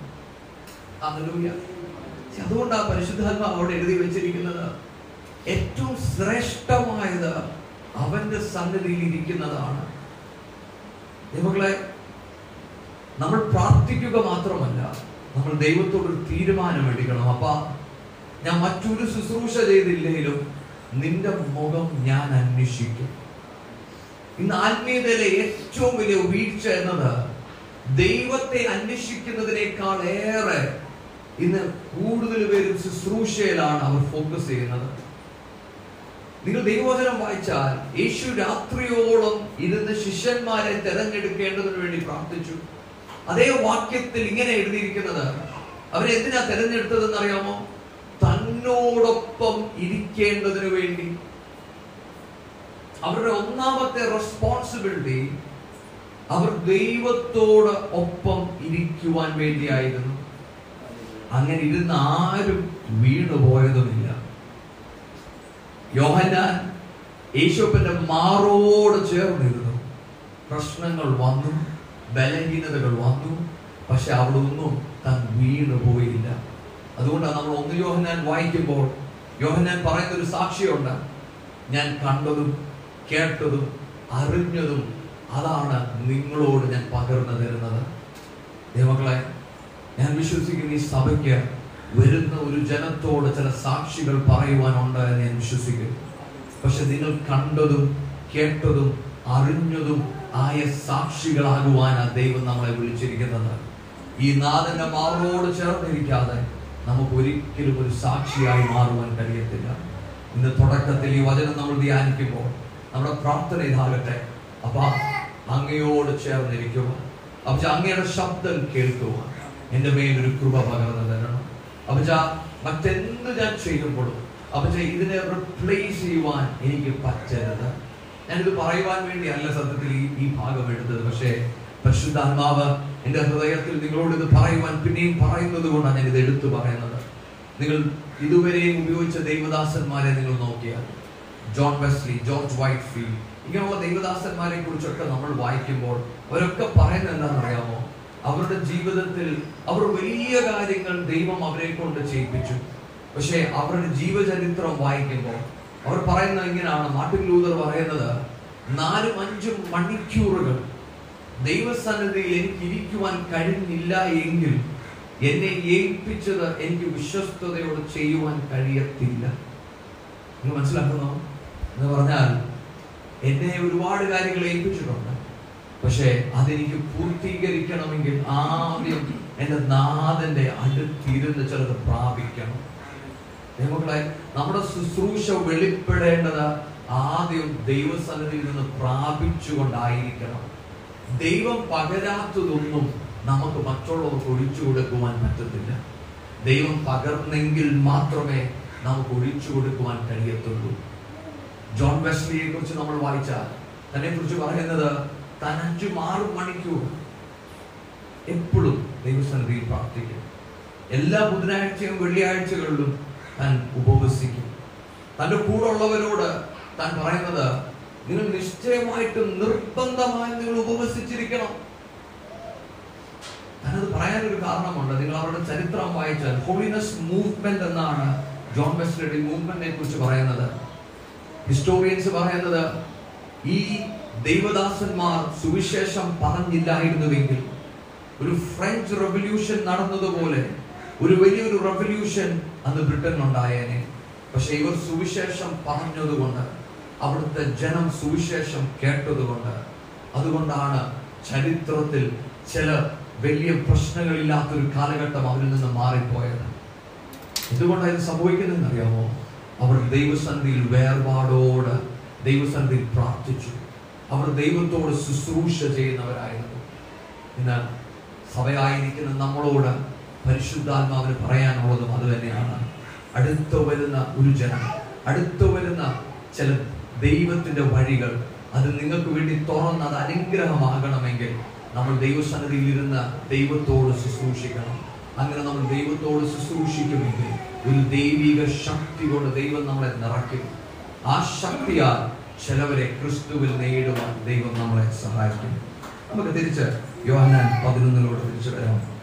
അതുകൊണ്ടാണ് പരിശുദ്ധാത്മാവ് അവിടെ എഴുതി വെച്ചിരിക്കുന്നത്. ഏറ്റവും ശ്രേഷ്ഠമായത് അവന്റെ സന്നിധിയിൽ ഇരിക്കുന്നതാണ്. നമ്മൾ പ്രാർത്ഥിക്കുക മാത്രമല്ല നമ്മൾ ദൈവത്തോട് തീരുമാനമെടുക്കണം. അപ്പ ഞാൻ മറ്റൊരു ശുശ്രൂഷ ചെയ്തില്ലെങ്കിലും നിന്റെ മുഖം ഞാൻ അന്വേഷിക്കും. ഇന്ന് ആത്മീയതയിലെ ഏറ്റവും വലിയ വീഴ്ച എന്നത് ദൈവത്തെ അന്വേഷിക്കുന്നതിനേക്കാൾ ഏറെ ഇന്ന് കൂടുതൽ പേരും ശുശ്രൂഷയിലാണ് അവർ ഫോക്കസ് ചെയ്യുന്നത്. നിങ്ങൾ ദൈവവചനം വായിച്ചാൽ യേശു രാത്രിയോളം ഇരുന്ന് ശിഷ്യന്മാരെ തെരഞ്ഞെടുക്കേണ്ടതിന് വേണ്ടി പ്രാർത്ഥിച്ചു. അതേ വാക്യത്തിൽ ഇങ്ങനെ എഴുതിയിരിക്കുന്നത് അവരെന്തിനാ തെരഞ്ഞെടുത്തതെന്ന് അറിയാമോ തന്നോടൊപ്പം ഇരിക്കേണ്ടതിനു വേണ്ടി. അവരുടെ ഒന്നാമത്തെ റെസ്പോൺസിബിലിറ്റി അവർ ദൈവത്തോട് ഒപ്പം ഇരിക്കുവാൻ വേണ്ടിയായിരുന്നു. അങ്ങനെ ഇരുന്ന് ആരും വീണുപോയതുമില്ല യോഹന്നാൻ യേശുപ്പന്റെ മാറോട് ചേർന്നിരുന്നു പ്രശ്നങ്ങൾ വന്നു ബലഹീനതകൾ വന്നു പക്ഷെ അവിടെ ഒന്നും താൻ വീണു പോയില്ല. അതുകൊണ്ടാണ് നമ്മൾ ഒന്ന് യോഹനാൻ വായിക്കുമ്പോൾ യോഹനാൻ പറയുന്ന ഒരു സാക്ഷിയുണ്ട്. ഞാൻ കണ്ടതും കേട്ടതും അറിഞ്ഞതും അതാണ് നിങ്ങളോട് ഞാൻ പകർന്നു തരുന്നത്. ദൈവങ്ങളെ ഞാൻ വിശ്വസിക്കുന്ന ഈ സഭയ്ക്ക് വരുന്ന ഒരു ജനത്തോട് ചില സാക്ഷികൾ പറയുവാനുണ്ട് എന്ന് ഞാൻ വിശ്വസിക്കുന്നു. പക്ഷെ നിങ്ങൾ കണ്ടതും കേട്ടതും അറിഞ്ഞതും ആയ സാക്ഷികളാകുവാനാണ് ദൈവം നമ്മളെ വിളിച്ചിരിക്കുന്നത്. ഈ നാഥന്റെ മാറോട് ചേർന്നിരിക്കാതെ നമുക്ക് ഒരിക്കലും ഒരു സാക്ഷിയായി മാറുവാൻ കഴിയത്തില്ല. ഇന്ന് തുടക്കത്തിൽ ഈ വചനം നമ്മൾ ധ്യാനിക്കുമ്പോൾ നമ്മുടെ പ്രാർത്ഥന ഇതാകട്ടെ. അപ്പ അങ്ങയോട് ചേർന്നിരിക്കുക അപ്പ അങ്ങയുടെ ശബ്ദം കേൾക്കുക എന്റെ ഒരു കൃപ പകർന്നു തരണം. അപ്പച്ച മറ്റെന്ത് ഞാൻ ചെയ്യുമ്പോഴും അപ്പച്ച ഇതിനെ റിപ്ലേസ് ചെയ്യുവാൻ എനിക്ക് പറ്റരുത്. ഞാനിത് പറയുവാൻ വേണ്ടി അല്ല സത്യത്തിൽ ഈ ഈ ഭാഗം എടുത്തത്. പക്ഷേ പരിശുദ്ധാത്മാവ് എന്റെ ഹൃദയത്തിൽ നിങ്ങളോട് ഇത് പറയുവാൻ പിന്നെയും പറയുന്നത് കൊണ്ടാണ് ഞാൻ ഇത് എടുത്തു പറയുന്നത്. നിങ്ങൾ ഇതുവരെയും ഉപയോഗിച്ച ദൈവദാസന്മാരെ നിങ്ങൾ നോക്കിയാൽ John Wesley George Whitefield ഇങ്ങനെയുള്ള ദൈവദാസന്മാരെ കുറിച്ചൊക്കെ നമ്മൾ വായിക്കുമ്പോൾ അവരൊക്കെ പറയുന്നത് എന്താണെന്ന് അറിയാമോ അവരുടെ ജീവിതത്തിൽ അവർ വലിയ കാര്യങ്ങൾ ദൈവം അവരെ കൊണ്ട് ചെയ്യിപ്പിച്ചു. പക്ഷേ അവരുടെ ജീവചരിത്രം വായിക്കുമ്പോൾ അവർ പറയുന്നത് ഇങ്ങനെയാണ്. മാർട്ടിൻ ലൂതർ പറയുന്നത് നാലും അഞ്ചും മണിക്കൂറുകൾ ദൈവസന്നിധിയിൽ എനിക്ക് ഇരിക്കുവാൻ കഴിഞ്ഞില്ല എങ്കിൽ എന്നെ ഏൽപ്പിച്ചത് എനിക്ക് വിശ്വസ്തയോട് ചെയ്യുവാൻ കഴിയത്തില്ല. നിങ്ങൾ മനസ്സിലാക്കുന്നോ? എന്ന് പറഞ്ഞാൽ എന്നെ ഒരുപാട് കാര്യങ്ങൾ ഏൽപ്പിച്ചിട്ടുണ്ട്. പക്ഷേ അതെനിക്ക് പൂർത്തീകരിക്കണമെങ്കിൽ ആദ്യം എന്റെ നാഥന്റെ അടുത്തിരുന്ന് ചിലത് പ്രാപിക്കണം. ദൈവങ്ങളെ നമ്മുടെ ശുശ്രൂഷ വെളിപ്പെടേണ്ടത് ആദ്യം ദൈവസന്നിധിയിൽ നിന്ന് പ്രാപിച്ചുകൊണ്ടായിരിക്കണം. ദൈവം പകരാത്തതൊന്നും നമുക്ക് മറ്റുള്ളവർക്ക് ഒഴിച്ചു കൊടുക്കുവാൻ പറ്റത്തില്ല. ദൈവം പകർന്നെങ്കിൽ മാത്രമേ നമുക്ക് ഒഴിച്ചു കൊടുക്കുവാൻ കഴിയത്തുള്ളൂ. ജോൺ വെസ്ലിയെ കുറിച്ച് നമ്മൾ വായിച്ചാൽ തന്നെ കുറിച്ച് പറയുന്നത് താൻ അഞ്ചും ആറും മണിക്കൂർ. എപ്പോഴും ദൈവസന്നിധിയിൽ പ്രാർത്ഥിക്കും. എല്ലാ ബുധനാഴ്ചയും വെള്ളിയാഴ്ചകളിലും താൻ ഉപവസിക്കും. തന്റെ കൂടെ ഉള്ളവരോട് താൻ പറയുന്നത് നിങ്ങൾ നിശ്ചയമായിട്ടും നിർബന്ധമായി നിങ്ങൾ ഉപവസിച്ചിരിക്കണം. ഞാനത് പറയാനൊരു കാരണമുണ്ട്. നിങ്ങൾ അവരുടെ ചരിത്രം വായിച്ചാൽ ഹോളിനസ് മൂവ്മെന്റ് എന്നാണ് ജോൺ വെസ്ലിയുടെ മൂവ്മെന്റിനെ കുറിച്ച് പറയുന്നത്. ഹിസ്റ്റോറിയൻസ് പറയുന്നത് ഈ ദൈവദാസന്മാർ സുവിശേഷം പറഞ്ഞില്ലായിരുന്നുവെങ്കിൽ ഒരു ഫ്രഞ്ച് റെവല്യൂഷൻ നടന്നതുപോലെ ഒരു വലിയൊരു റെവല്യൂഷൻ അന്ന് ബ്രിട്ടനിൽ ഉണ്ടായേനെ പക്ഷെ ഇവർ സുവിശേഷം പറഞ്ഞതുകൊണ്ട് അവിടുത്തെ ജനം സുവിശേഷം കേട്ടതുകൊണ്ട് അതുകൊണ്ടാണ് ചരിത്രത്തിൽ ചില വലിയ പ്രശ്നങ്ങളില്ലാത്തൊരു കാലഘട്ടം അവരിൽ നിന്ന് മാറിപ്പോയത്. എന്തുകൊണ്ടാണ് ഇത് സംഭവിക്കുന്നതെന്ന് അറിയാമോ? അവർ ദൈവസന്ധിയിൽ വേർപാടോട് ദൈവസന്ധിയിൽ പ്രാർത്ഥിച്ചു. അവർ ദൈവത്തോട് ശുശ്രൂഷ ചെയ്യുന്നവരായിരുന്നു. ഇന്ന് സഭയായിരിക്കുന്ന നമ്മളോട് പരിശുദ്ധാത്മാവിന് പറയാനുള്ളതും അത് തന്നെയാണ് വരുന്ന ഒരു ജനം അടുത്ത് വരുന്ന ചില ദൈവത്തിന്റെ വഴികൾ അത് നിങ്ങൾക്ക് വേണ്ടി തുറന്ന് അത് അനുഗ്രഹമാകണമെങ്കിൽ നമ്മൾ ദൈവസന്നിധിയിൽ ഇരുന്ന് ദൈവത്തോട് ശുശ്രൂഷിക്കണം. അങ്ങനെ നമ്മൾ ദൈവത്തോട് ശുശ്രൂഷിക്കുമെങ്കിൽ ഒരു ദൈവിക ശക്തി കൊണ്ട് ദൈവം നമ്മളെ നിറയ്ക്കും. ആ ശക്തിയാൽ ചിലവരെ ക്രിസ്തുവിൽ നേടുവാൻ ദൈവം നമ്മളെ സഹായിക്കും. നമുക്ക് തിരിച്ച് യോഹനാൻ പതിനൊന്നിലൂടെ തിരിച്ചു വരാം.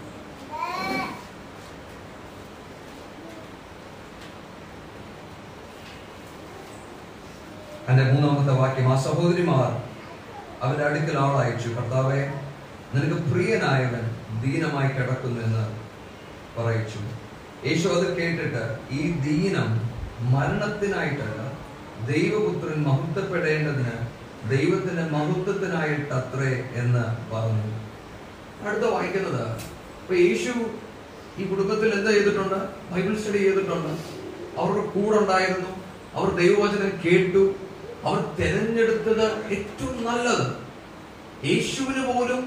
അതിന്റെ മൂന്നാമത്തെ വാക്യം ആ സഹോദരിമാർ അവന്റെ അടുക്കൽ ആളയച്ചു. കർത്താവെ നിനക്ക് പ്രിയനായവൻ ദീനമായി കിടക്കുന്നു എന്ന് പറയിച്ചു. യേശു അത് കേട്ടിട്ട് ഈ ദീനം മരണത്തിനായിട്ടല്ല ദൈവപുത്രൻ മഹത്വപ്പെടേണ്ടതിന് ദൈവത്തിന്റെ മഹത്വത്തിനായിട്ടത്രേ എന്ന് പറഞ്ഞു. അടുത്ത വായിക്കുന്നത് ഇപ്പൊ യേശു ഈ കുടുംബത്തിൽ എന്താ ചെയ്തിട്ടുണ്ട്? ബൈബിൾ സ്റ്റഡി ചെയ്തിട്ടുണ്ട്. അവരുടെ കൂടെ ഉണ്ടായിരുന്നു. അവർ ദൈവവചനം കേട്ടു. അവർ തിരഞ്ഞെടുത്തത് ഏറ്റവും നല്ലത്. യേശുവിന് പോലും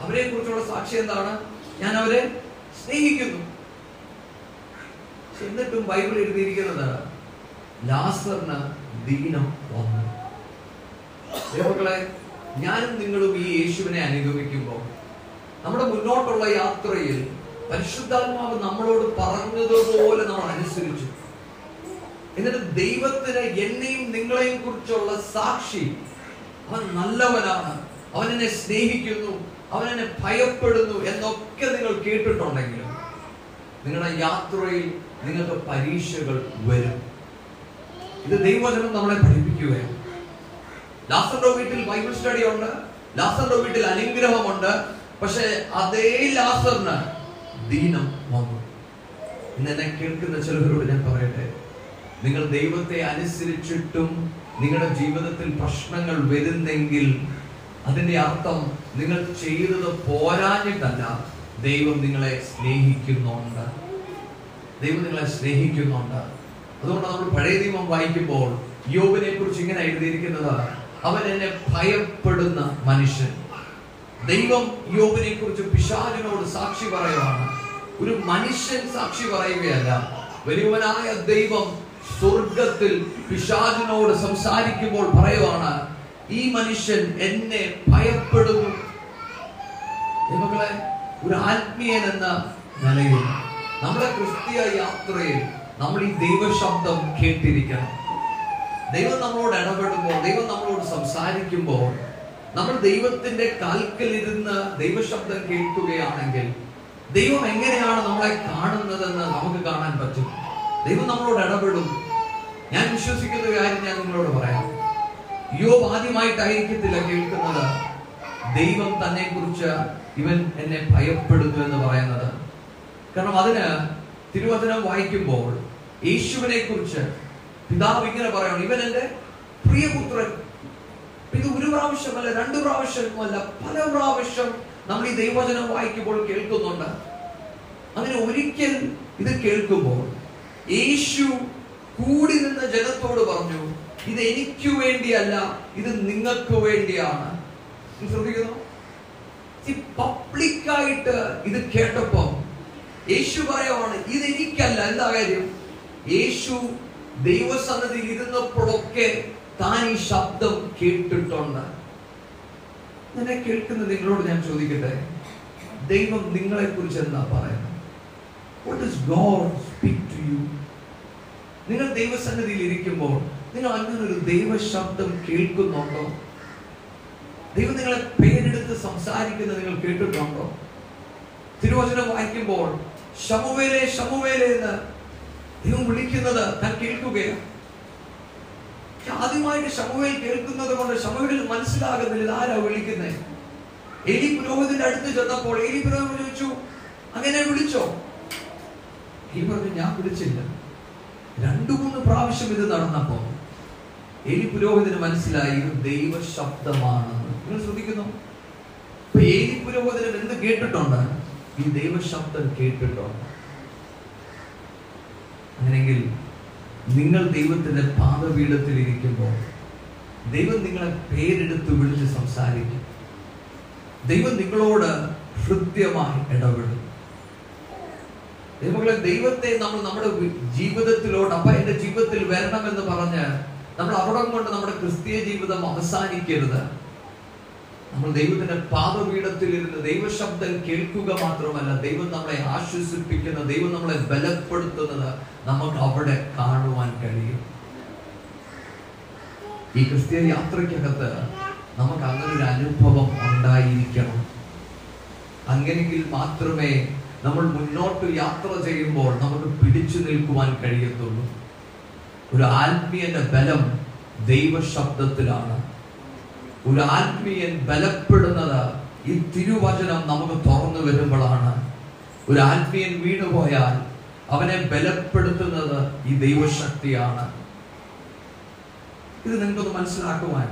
അവരെ കുറിച്ചുള്ള സാക്ഷി എന്താണ്? ഞാൻ അവരെ സ്നേഹിക്കുന്നു. എന്നിട്ടും ബൈബിൾ എഴുതിയിരിക്കുന്നത് ലാസറിന് ദീനം വന്നു. മക്കളെ ഞാനും നിങ്ങളും ഈ യേശുവിനെ അനുഗമിക്കുമ്പോൾ നമ്മുടെ മുന്നോട്ടുള്ള യാത്രയിൽ പരിശുദ്ധാത്മാവ് നമ്മളോട് പറഞ്ഞതുപോലെ നമ്മൾ അനുസരിച്ചു. എന്നിട്ട് ദൈവത്തിന് എന്നെയും നിങ്ങളെയും കുറിച്ചുള്ള സാക്ഷി. അവൻ നല്ലവനാണ്. അവൻ എന്നെ സ്നേഹിക്കുന്നു. അവൻ എന്നെ ഭയപ്പെടുന്നു എന്നൊക്കെ നിങ്ങൾ കേട്ടിട്ടുണ്ടെങ്കിലും നിങ്ങളുടെ യാത്രയിൽ നിങ്ങൾക്ക് പരീക്ഷകൾ വരും. ഇത് ദൈവവചനം നമ്മളെ പഠിപ്പിക്കുകയാണ്. ലാസറിന്റെ വീട്ടിൽ ബൈബിൾ സ്റ്റഡി ഉണ്ട്. ലാസറിന്റെ വീട്ടിൽ അനുഗ്രഹമുണ്ട്. പക്ഷെ അതേ ലാസറിന് ദീനം വന്നു. ഇന്ന് എന്നെ കേൾക്കുന്ന ചിലവരോട് ഞാൻ പറയട്ടെ? നിങ്ങൾ ദൈവത്തെ അനുസരിച്ചിട്ടും നിങ്ങളുടെ ജീവിതത്തിൽ പ്രശ്നങ്ങൾ വരുന്നെങ്കിൽ അതിന്റെ അർത്ഥം നിങ്ങൾ ചെയ്തത് പോരാഞ്ഞിട്ടല്ല. ദൈവം നിങ്ങളെ സ്നേഹിക്കുന്നുണ്ട്. ദൈവം നിങ്ങളെ സ്നേഹിക്കുന്നുണ്ട്. അതുകൊണ്ട് നമ്മൾ പഴയ നിയമം വായിക്കുമ്പോൾ യോബിനെ കുറിച്ച് ഇങ്ങനെ എഴുതിയിരിക്കുന്നത് അവൻ എന്നെ ഭയപ്പെടുന്ന മനുഷ്യൻ. ദൈവം യോബിനെ കുറിച്ച് പിശാലിനോട് സാക്ഷി പറയുവാണ്. ഒരു മനുഷ്യൻ സാക്ഷി പറയുകയല്ല. വലിയവനായ ദൈവം സ്വർഗത്തിൽ പിശാചിനോട് സംസാരിക്കുമ്പോൾ പറയുവാണ് ഈ മനുഷ്യൻ എന്നെ ഭയപ്പെടുന്നു. ഒരു ആത്മീയൻ എന്ന നിലയിൽ നമ്മുടെ ക്രിസ്തീയ യാത്രയിൽ നമ്മൾ ഈ ദൈവശബ്ദം കേട്ടിരിക്കണം. ദൈവം നമ്മളോട് ഇടപെടുമ്പോൾ ദൈവം നമ്മളോട് സംസാരിക്കുമ്പോൾ നമ്മൾ ദൈവത്തിന്റെ കാൽക്കലിരുന്ന് ദൈവശബ്ദം കേൾക്കുകയാണെങ്കിൽ ദൈവം എങ്ങനെയാണ് നമ്മളെ കാണുന്നതെന്ന് നമുക്ക് കാണാൻ പറ്റും. ദൈവം നമ്മളോട് ഇടപെടും. ഞാൻ വിശ്വസിക്കുന്ന ഒരു കാര്യം ഞാൻ നിങ്ങളോട് പറയാം. യോബ് ആദ്യമായിട്ടായിരിക്കത്തില്ല കേൾക്കുന്നത്. ദൈവം തന്നെ കുറിച്ച് ഇവൻ എന്നെ ഭയപ്പെടുന്നു എന്ന് പറയുന്നത്. കാരണം അതിന് തിരുവചനം വായിക്കുമ്പോൾ യേശുവിനെ കുറിച്ച് പിതാവ് ഇങ്ങനെ പറയണം ഇവൻ എന്റെ പ്രിയപുത്രൻ. ഇത് ഒരു പ്രാവശ്യമല്ല രണ്ട് പ്രാവശ്യമല്ല പല പ്രാവശ്യം നമ്മൾ ഈ ദൈവചനം വായിക്കുമ്പോൾ കേൾക്കുന്നുണ്ട്. അങ്ങനെ ഒരിക്കൽ ഇത് കേൾക്കുമ്പോൾ യേശു കൂടി നിന്ന ജനത്തോട് പറഞ്ഞു ഇത് എനിക്ക് വേണ്ടിയല്ല ഇത് നിങ്ങൾക്ക് വേണ്ടിയാണ്. ശ്രദ്ധിക്കുന്നു? പബ്ലിക്കായിട്ട് ഇത് കേട്ടപ്പോ യേശു പറയുവാണ് ഇത് എനിക്കല്ല. എന്താ കാര്യം? യേശു ദൈവസന്നതി ഇരുന്നപ്പോഴൊക്കെ താൻ ഈ ശബ്ദം കേട്ടിട്ടുണ്ട്. എന്നെ കേൾക്കുന്ന നിങ്ങളോട് ഞാൻ ചോദിക്കട്ടെ? ദൈവം നിങ്ങളെ കുറിച്ച് എന്താ പറയുന്നത്? What is God speak to you? നിങ്ങൾ ദൈവസന്നിധിയിൽ ഇരിക്കുമ്പോൾ നിങ്ങൾ അങ്ങനെ ഒരു ദൈവശബ്ദം കേൾക്കുന്നുണ്ടോ? ദൈവം നിങ്ങളെ പേരെടുത്ത് സംസാരിക്കുന്നത് നിങ്ങൾ കേട്ടിട്ടുണ്ടോ? തിരുവചനം വായിക്കുമ്പോൾ ശമുവേലെ എന്ന് ദൈവം വിളിക്കുന്നത് താൻ കേൾക്കുകയാണ്. ആദ്യമായിട്ട് ശമുവേൽ കേൾക്കുന്നത് കൊണ്ട് ശമുവേലിൽ മനസ്സിലാകുന്നില്ല ഇതാരാ വിളിക്കുന്നത്. എലി പുരോഹിതന്റെ അടുത്ത് ചെന്നപ്പോൾ എലി പുരോഹിതൻ ചോദിച്ചു അങ്ങനെ വിളിച്ചോ? എലി പറഞ്ഞു ഞാൻ വിളിച്ചില്ല. രണ്ടു മൂന്ന് പ്രാവശ്യം ഇത് നടന്നപ്പോ എലി പുരോഹിതന് മനസ്സിലായി ദൈവ ശബ്ദമാണെന്ന് നിങ്ങൾ ശ്രദ്ധിക്കുന്നു? ഇപ്പൊ ഏലി പുരോഹിതൻ എന്ത് കേട്ടിട്ടുണ്ട്? ഈ ദൈവ ശബ്ദം കേട്ടിട്ടുണ്ട് അങ്ങനെങ്കിൽ നിങ്ങൾ ദൈവത്തിന്റെ പാദപീഠത്തിൽ ഇരിക്കുമ്പോൾ ദൈവം നിങ്ങളെ പേരെടുത്ത് വിളിച്ച് സംസാരിക്കും. ദൈവം നിങ്ങളോട് ഹൃദ്യമായി ഇടപെടും. ദൈവങ്ങളെ ദൈവത്തെ നമ്മൾ നമ്മുടെ ജീവിതത്തിലോട്ട് അപ്പൊ എന്റെ ജീവിതത്തിൽ വരണമെന്ന് പറഞ്ഞ് നമ്മൾ അവിടെ കൊണ്ട് നമ്മുടെ ക്രിസ്തീയ ജീവിതം അവസാനിക്കരുത്. നമ്മൾ ദൈവത്തിന്റെ പാദപീഠത്തിൽ ഇരുന്ന് ദൈവശബ്ദം കേൾക്കുക മാത്രമല്ല ദൈവം നമ്മളെ ആശ്വസിപ്പിക്കുന്ന ദൈവം നമ്മളെ ബലപ്പെടുത്തുന്നത് നമുക്ക് അവിടെ കാണുവാൻ കഴിയും. ഈ ക്രിസ്തീയ യാത്രയ്ക്കകത്ത് നമുക്ക് അങ്ങനെ ഒരു അനുഭവം ഉണ്ടായിരിക്കണം. അങ്ങനെങ്കിൽ മാത്രമേ നമ്മൾ മുന്നോട്ട് യാത്ര ചെയ്യുമ്പോൾ നമുക്ക് പിടിച്ചു നിൽക്കുവാൻ കഴിയത്തുള്ളൂ. ഒരു ആത്മീയന്റെ ബലം ദൈവശബ്ദത്തിലാണ്. ഒരു ആത്മീയൻ ബലപ്പെടുന്നത് ഈ തിരുവചനം നമുക്ക് തുറന്നു വരുമ്പോഴാണ്. ഒരു ആത്മീയൻ വീണുപോയാൽ അവനെ ബലപ്പെടുത്തുന്നത് ഈ ദൈവശക്തിയാണ്. ഇത് നിങ്ങൾക്കൊന്ന് മനസ്സിലാക്കുവാൻ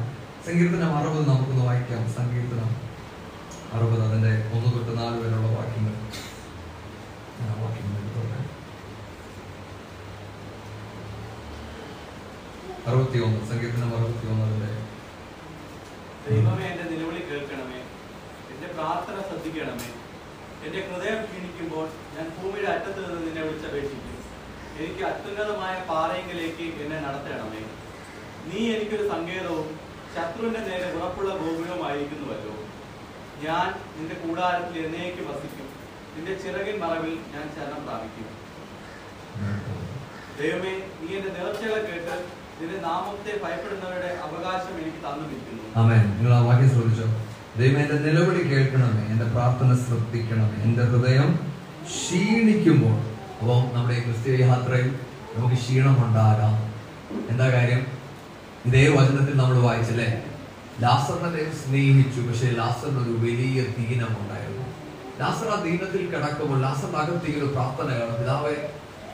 സങ്കീർത്തനം അറുപത് നമുക്കൊന്ന് വായിക്കാം. സങ്കീർത്തനം അറുപത് അതിന്റെ ഒന്ന് തൊട്ട് നാല് വരെയുള്ള വാക്യങ്ങൾ ഞാൻ ആ വാക്യങ്ങൾ എടുത്തോട്ടെ അറുപത്തി ഒന്ന് ദൈവമേ എന്റെ നിലവിളി കേൾക്കണമേ. എന്റെ പ്രാർത്ഥന ശ്രദ്ധിക്കണമേ. എന്റെ ഹൃദയം ക്ഷീണിക്കുമ്പോൾ ഞാൻ ഭൂമിയുടെ അറ്റത്ത് നിന്ന് നിന്നെ വിളിച്ചപേക്ഷിക്കും. എനിക്ക് അത്യുന്നതമായ പാറയെങ്കിലേക്ക് എന്നെ നടത്തണമേ. നീ എനിക്കൊരു സങ്കേതവും ശത്രുവിന്റെ നേരെ ഉറപ്പുള്ള ഗോപുരവുമായിരിക്കുന്നുവല്ലോ ഞാൻ നിന്റെ കൂടാരത്തിൽ എന്നേക്ക് വസിക്കും. നിന്റെ ചിറകിൻ മറവിൽ ഞാൻ ശരണം പ്രാപിക്കും. ദൈവമേ നീ എന്റെ നേർച്ചകളെ കേട്ട് നിന്റെ നാമത്തെ ഭയപ്പെടുന്നവരുടെ അവകാശം എനിക്ക് തന്നിരിക്കുന്നു ആമേൻ. നിങ്ങൾ ആ വാക്യം ശ്രദ്ധിച്ചോ? ദൈവം എന്റെ നിലവിളി കേൾക്കണമേ എന്റെ പ്രാർത്ഥന ശ്രദ്ധിക്കണമേ എന്റെ ഹൃദയം ക്ഷീണിക്കുമ്പോൾ. അപ്പം നമ്മുടെ ക്രിസ്തീയ യാത്രയിൽ നമുക്ക് ക്ഷീണമുണ്ടാകാം. എന്താ കാര്യം? ഇതേ വചനത്തിൽ നമ്മൾ വായിച്ചല്ലേ? ലാസറിനെ ദൈവം സ്നേഹിച്ചു പക്ഷേ ലാസറിന് ഒരു വലിയ ദീനമുണ്ടായിരുന്നു. ലാസർ ആ ദീനത്തിൽ കിടക്കുമ്പോൾ ലാസർ അകത്തേക്ക് ഒരു പ്രാർത്ഥന കാണും. പിതാവേ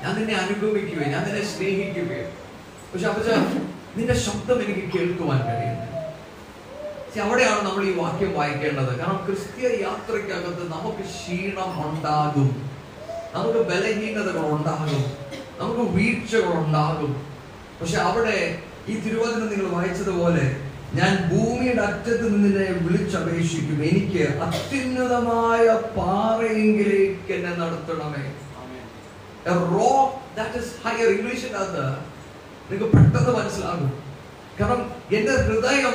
ഞാൻ നിന്നെ അനുഗമിക്കുകയും ഞാൻ നിന്നെ സ്നേഹിക്കുകയും. പക്ഷെ അപ്പച്ച നിന്റെ ശബ്ദം എനിക്ക് കേൾക്കുവാൻ കഴിയുന്നു അവിടെയാണ് നമ്മൾ ഈ വാക്യം വായിക്കേണ്ടത്. കാരണം ക്രിസ്തീയ യാത്രയ്ക്കകത്ത് നമുക്ക് ക്ഷീണം ഉണ്ടാകും നമുക്ക് ബലഹീനതകൾ ഉണ്ടാകും നമുക്ക് വീഴ്ചകൾ ഉണ്ടാകും പക്ഷെ അവിടെ ഈ തിരുവചനം നിങ്ങൾ വായിച്ചതുപോലെ ഞാൻ ഭൂമിയുടെ അറ്റത്ത് നിന്നെ വിളിച്ചപേക്ഷിക്കും. എനിക്ക് അത്യുന്നതമായ പാറയെങ്കിലേക്ക് എന്നെ നടത്തണമേ. ഹയർ ഇംഗ്ലീഷിനകത്ത് നിങ്ങൾക്ക് പെട്ടെന്ന് മനസ്സിലാകും. കാരണം എന്റെ ഹൃദയം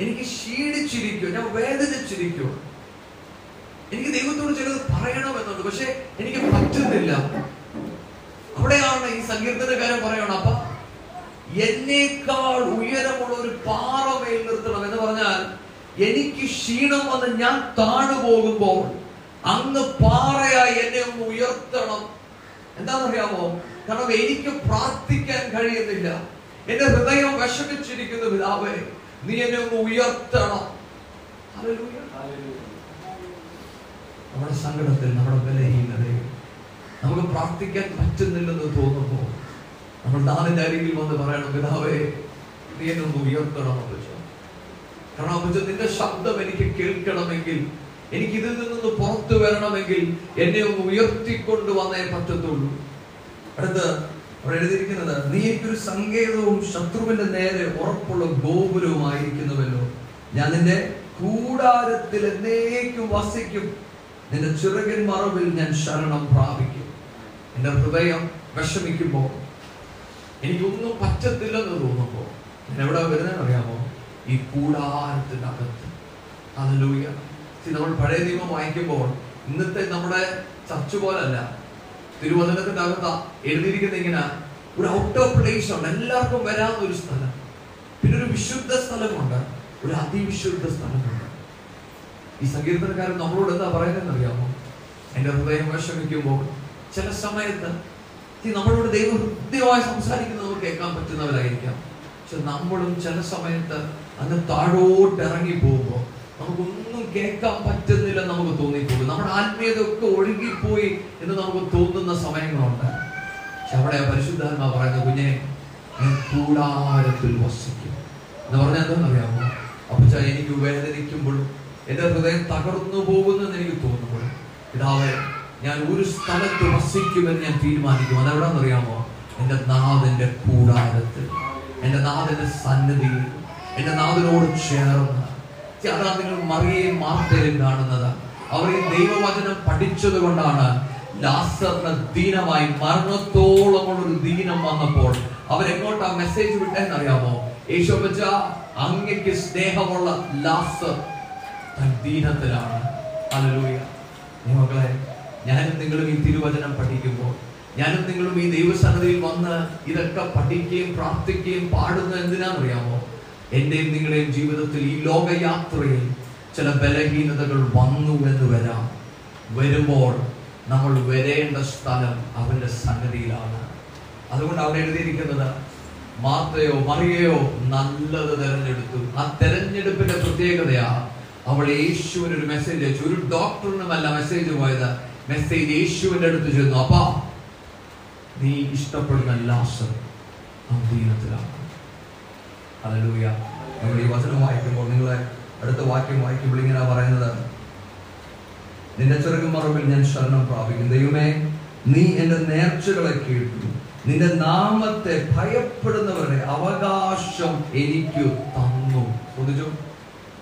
എനിക്ക് ക്ഷീണിച്ചിരിക്കും ഞാൻ വേദനിച്ചിരിക്കും. എനിക്ക് ദൈവത്തോട് ചിലത് പറയണമെന്നുണ്ട്. പക്ഷെ എനിക്ക് പറ്റുന്നില്ല. അവിടെയാണ് ഈ സങ്കീർത്തനകാരം പറയണം അപ്പൊ എന്നേക്കാൾ ഉയരമുള്ള ഒരു പാറ മേൽ നിർത്തണം എന്ന് പറഞ്ഞാൽ എനിക്ക് ക്ഷീണം വന്ന് ഞാൻ താണു പോകുമ്പോൾ അങ്ങ് പാറയായി എന്നെ ഒന്ന് ഉയർത്തണം. എന്താണെന്നറിയാമോ? കാരണം എനിക്ക് പ്രാർത്ഥിക്കാൻ കഴിയുന്നില്ല. എന്റെ ഹൃദയം വിഷമിച്ചിരിക്കുന്ന പിതാവേ നീ എന്നെ ഒന്ന് ഉയർത്തണം. നമ്മുടെ സങ്കടത്തിൽ നമ്മുടെ ബലഹീനതയിൽ നമുക്ക് പ്രാർത്ഥിക്കാൻ പറ്റുന്നില്ലെന്ന് തോന്നുമ്പോൾ നമ്മൾ നാളിന്റെ അരികിൽ വന്ന് പറയണം പിതാവേ നീ എന്നെ ഒന്ന് ഉയർത്തണം അപ്പച്ചോ കാരണം അപ്പച്ചോ നിന്റെ ശബ്ദം എനിക്ക് കേൾക്കണമെങ്കിൽ എനിക്ക് ഇതിൽ നിന്നൊന്ന് പുറത്തു വരണമെങ്കിൽ എന്നെ ഒന്ന് ഉയർത്തിക്കൊണ്ട് വന്നേ പറ്റത്തുള്ളൂ. അടുത്ത് അവിടെ എഴുതിയിരിക്കുന്നത് നീ എനിക്കൊരു സങ്കേതവും ശത്രുവിന്റെ നേരെ ഉറപ്പുള്ള ഗോപുരവുമായിരിക്കുന്നുവല്ലോ. ഞാൻ നിന്റെ കൂടാരത്തിൽ എന്നേക്കും വസിക്കും. നിന്റെ ചിറകിൻ മറവിൽ ഞാൻ ശരണം പ്രാപിക്കും. എന്റെ ഹൃദയം വിഷമിക്കുമ്പോൾ എനിക്കൊന്നും പറ്റത്തില്ലെന്ന് തോന്നുമ്പോൾ ഞാൻ എവിടെ വരുന്നതെന്ന് അറിയാമോ? ഈ കൂടാരത്തിനകത്ത്. See, നമ്മൾ പഴയ നിയമം വായിക്കുമ്പോൾ ഇന്നത്തെ നമ്മുടെ ചർച്ച പോലല്ല. തിരുവചനത്തിന്റെ അകത്ത് എഴുതിയിരിക്കുന്ന ഇങ്ങനെ ഒരു ഔട്ട് ഓഫ് പ്ലേസ് ഉണ്ട് എല്ലാവർക്കും വരാവുന്ന ഒരു സ്ഥലം. പിന്നെ ഒരു വിശുദ്ധ സ്ഥലമുണ്ട്. ഒരു അതിവിശുദ്ധ സ്ഥലമുണ്ട്. ഈ സങ്കീർത്തനക്കാരൻ നമ്മളോട് എന്താ പറയുന്നതെന്ന് അറിയാമോ? എന്റെ ഹൃദയം വിഷമിക്കുമ്പോൾ ചില സമയത്ത് നമ്മളോട് ദൈവം ഹൃദ്യമായി സംസാരിക്കുന്നത് നമുക്ക് കേൾക്കാൻ പറ്റുന്നവരായിരിക്കാം. പക്ഷെ നമ്മളും ചില സമയത്ത് അങ്ങ് താഴോട്ട് ഇറങ്ങി പോകുമ്പോൾ നമുക്കൊന്നും കേൾക്കാൻ പറ്റുന്നില്ല നമുക്ക് തോന്നിപ്പോകും. നമ്മുടെ ആത്മീയത ഒക്കെ ഒഴുകിപ്പോയി എന്ന് നമുക്ക് തോന്നുന്ന സമയങ്ങളുണ്ട്. പക്ഷെ അവിടെ പരിശുദ്ധാത്മ പറയുന്ന കുഞ്ഞെ ഞാൻ കൂടാരത്തിൽ വസിക്കും. എന്ന് പറഞ്ഞാൽ എന്താണെന്നറിയാമോ? അപ്പച്ച എനിക്ക് വേദനിക്കുമ്പോഴും എന്റെ ഹൃദയം തകർന്നു പോകുന്നെന്ന് എനിക്ക് തോന്നുമ്പോഴും പിതാവേ ഞാൻ ഒരു സ്ഥലത്ത് വസിക്കുമെന്ന് ഞാൻ തീരുമാനിക്കും. അതെവിടാന്നറിയാമോ എന്റെ നാഥന്റെ കൂടാരത്തിൽ. എന്റെ നാഥന്റെ സന്നിധി എന്റെ നാഥനോട് ചേർന്ന്. അതാ നിങ്ങൾ മറിയെയും മാർത്തേലും കാണുന്നത്. അവർ ഈ ദൈവവചനം പഠിച്ചത് കൊണ്ടാണ് ലാസറിന് ദീനമായി മരണത്തോളമുള്ള ഒരു ദീനം വന്നപ്പോൾ അവരെങ്ങോട്ടാ മെസ്സേജ് വിട്ടെന്നറിയാമോ? യേശോ വെച്ച അങ്ങയ്ക്ക് സ്നേഹമുള്ള ലാസർ തൻ ദീനത്തിലാണ്. ഹല്ലേലൂയ. മക്കളെ ഞാനും നിങ്ങളും ഈ തിരുവചനം പഠിക്കുമ്പോൾ ഞാനും നിങ്ങളും ഈ ദൈവസന്നിധിയിൽ വന്ന് ഇതൊക്കെ പഠിക്കുകയും പ്രാർത്ഥിക്കുകയും പാടുന്ന എന്തിനാണെന്നറിയാമോ? എന്റെയും നിങ്ങളുടെയും ജീവിതത്തിൽ ഈ ലോകയാത്രയിൽ ചില ബലഹീനതകൾ വന്നു എന്ന് വരാം. വരുമ്പോൾ നമ്മൾ വരേണ്ട സ്ഥലം അവന്റെ സന്നിധിയിലാണ്. അതുകൊണ്ട് അവിടെ എഴുതിയിരിക്കുന്നത് മാർത്തയോ മറിയയോ നല്ലത് തെരഞ്ഞെടുത്തു. ആ തെരഞ്ഞെടുപ്പിന്റെ പ്രത്യേകതയാ അവൾ യേശുവിന് ഒരു മെസ്സേജ് അയച്ചു. ഒരു ഡോക്ടറിനുമല്ല മെസ്സേജ് പോയത്. മെസ്സേജ് യേശുവിന്റെ അടുത്ത് ചെന്നു അപ്പ നീ ഇഷ്ടപ്പെടുന്ന ലാസർ നമ്മൾ ഈ വചനം വായിക്കുമ്പോൾ നിങ്ങളെ അടുത്ത വാക്യം വായിക്കുമ്പോൾ ഇങ്ങനെ പറയുന്നത് നിന്റെ ചെറുക്കും മറവിൽ ഞാൻ ശരണം പ്രാപിക്കും. ദൈവമേ നീ എന്റെ നേർച്ചകളെ കേട്ടു നിന്റെ നാമത്തെ ഭയപ്പെടുന്നവരുടെ അവകാശം എനിക്ക് തന്നു.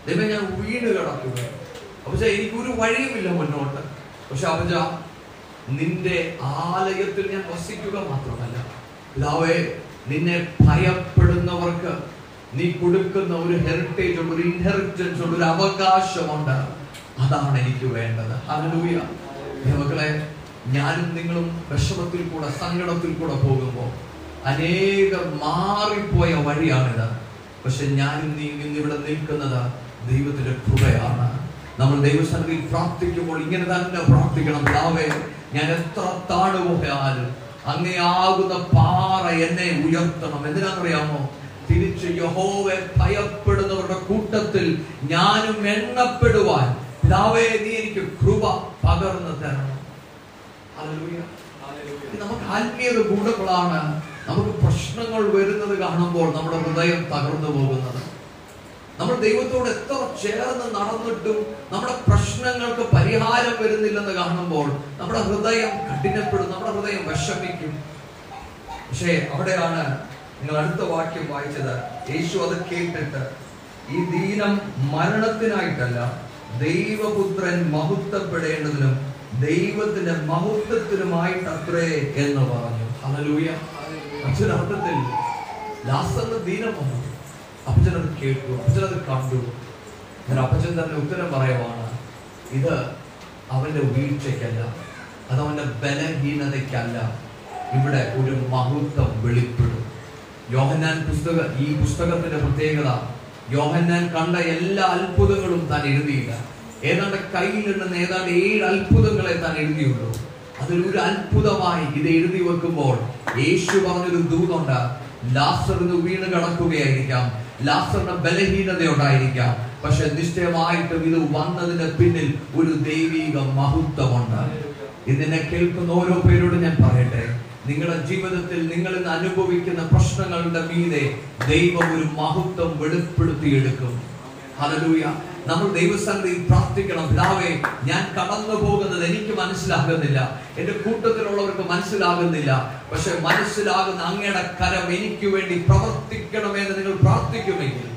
ദൈവം ഞാൻ വീണ് കിടക്കുക പക്ഷെ എനിക്കൊരു വഴിയുമില്ല മുന്നോട്ട്. പക്ഷെ അവജ നിന്റെ ആലയത്തിൽ ഞാൻ വസിക്കുക മാത്രമല്ല പിതാവേ നിന്നെ ഭയപ്പെടുന്നവർക്ക് നീ കൊടുക്കുന്ന ഒരു ഹെറിറ്റേജ് ഉണ്ട് ഒരു ഇൻഹെറിറ്റൻസ് ഉണ്ട് ഒരു അവകാശമുണ്ട്. അതാണ് എനിക്ക് വേണ്ടത്. മക്കളെ ഞാനും നിങ്ങളും വിഷമത്തിൽ കൂടെ സങ്കടത്തിൽ കൂടെ പോകുമ്പോൾ അനേകം മാറിപ്പോയ വഴിയാണിത്. പക്ഷെ ഞാനും നീ ഇന്ന് ഇവിടെ നിൽക്കുന്നത് ദൈവത്തിന്റെ കൃപയാണ്. നമ്മൾ ദൈവസന്നിധിയിൽ പ്രാർത്ഥിക്കുമ്പോൾ ഇങ്ങനെ തന്നെ പ്രാർത്ഥിക്കണം പിതാവേ ഞാൻ എത്ര താണുപോയാലും അങ്ങയാകുന്ന പാറ എന്നെ ഉയർത്തണം. എന്തിനാണെന്നറിയാമോ? തിരിച്ച് യഹോവെ ഭയപ്പെടുന്നവരുടെ കൂട്ടത്തിൽ ഞാനും എണ്ണപ്പെടുവാൻ. പിതാവേ നീ എനിക്ക് കൃപ പകർന്നു തരണം. നമുക്ക് ആത്മീയത കൂടുമ്പോഴാണ് നമുക്ക് പ്രശ്നങ്ങൾ വരുന്നത് കാണുമ്പോൾ നമ്മുടെ ഹൃദയം തകർന്നു പോകുന്നത്. നമ്മൾ ദൈവത്തോട് എത്ര ചേർന്ന് നടന്നിട്ടും നമ്മുടെ പ്രശ്നങ്ങൾക്ക് പരിഹാരം വരുന്നില്ലെന്ന് കാണുമ്പോൾ നമ്മുടെ ഹൃദയം കഠിനപ്പെടും നമ്മുടെ ഹൃദയം വിഷമിക്കും. പക്ഷേ അവിടെയാണ് നിങ്ങൾ അടുത്ത വാക്യം വായിച്ചത്. യേശു അത് കേട്ടിട്ട് ഈ ദീനം മരണത്തിനായിട്ടല്ല ദൈവപുത്രൻ മഹത്വപ്പെടേണ്ടതിനും ദൈവത്തിന്റെ മഹത്വത്തിനുമായിട്ടത്രേ എന്ന് പറഞ്ഞു. ഹല്ലേലൂയ. അച്ഛനർത്ഥത്തിൽ ലാസ്റ്റ് ദീനം വന്നു. അപ്പച്ചനത് കേട്ടു അപ്പച്ചനത് കണ്ടു. ഞാൻ അപ്പച്ചൻ തന്നെ ഉത്തരം പറയുവാണ് ഇത് അവന്റെ വീഴ്ചയ്ക്കല്ല അത് അവന്റെ ബലഹീനതയ്ക്കല്ല. ഇവിടെ ഒരു മഹത്വം വെളിപ്പെടും. യോഹന്നാൻ പുസ്തക ഈ പുസ്തകത്തിന്റെ പ്രത്യേകത യോഹന്നാൻ കണ്ട എല്ലാ അത്ഭുതങ്ങളും താൻ എഴുതിയില്ല. ഏതാണ്ട് കയ്യിലിടുന്ന ഏതാണ്ട് ഏഴ് അത്ഭുതങ്ങളെ താൻ എഴുതിയുള്ളൂ. അതിലൊരു അത്ഭുതമായി ഇത് എഴുതി വെക്കുമ്പോൾ യേശു പറഞ്ഞൊരു ദൂതുണ്ട് ലാസറിന് വീണ് കിടക്കുകയായിരിക്കാം ലാസറിന് ബലഹീനതയുണ്ടായിരിക്കാം. പക്ഷെ നിശ്ചയമായിട്ടും ഇത് വന്നതിന് പിന്നിൽ ഒരു ദൈവിക മഹത്വമുണ്ട്. ഇതിനെ കേൾക്കുന്ന ഓരോ പേരോട് ഞാൻ പറയട്ടെ. നിങ്ങളുടെ ജീവിതത്തിൽ നിങ്ങൾ ഇന്ന് അനുഭവിക്കുന്ന പ്രശ്നങ്ങളുടെ മീതെ ദൈവം ഒരു മഹത്വം വെളിപ്പെടുത്തിയെടുക്കും. ഹല്ലേലൂയ. നമ്മൾ ദൈവസന്നിധിയിൽ പ്രാർത്ഥിക്കണം. പിതാവേ ഞാൻ കടന്നു പോകുന്നത് എനിക്ക് മനസ്സിലാകുന്നില്ല. എന്റെ കൂട്ടത്തിലുള്ളവർക്ക് മനസ്സിലാകുന്നില്ല. പക്ഷെ മനസ്സിലാകുന്ന അങ്ങയുടെ കരം എനിക്ക് വേണ്ടി പ്രവർത്തിക്കണമെന്ന് നിങ്ങൾ പ്രാർത്ഥിക്കുമെങ്കിൽ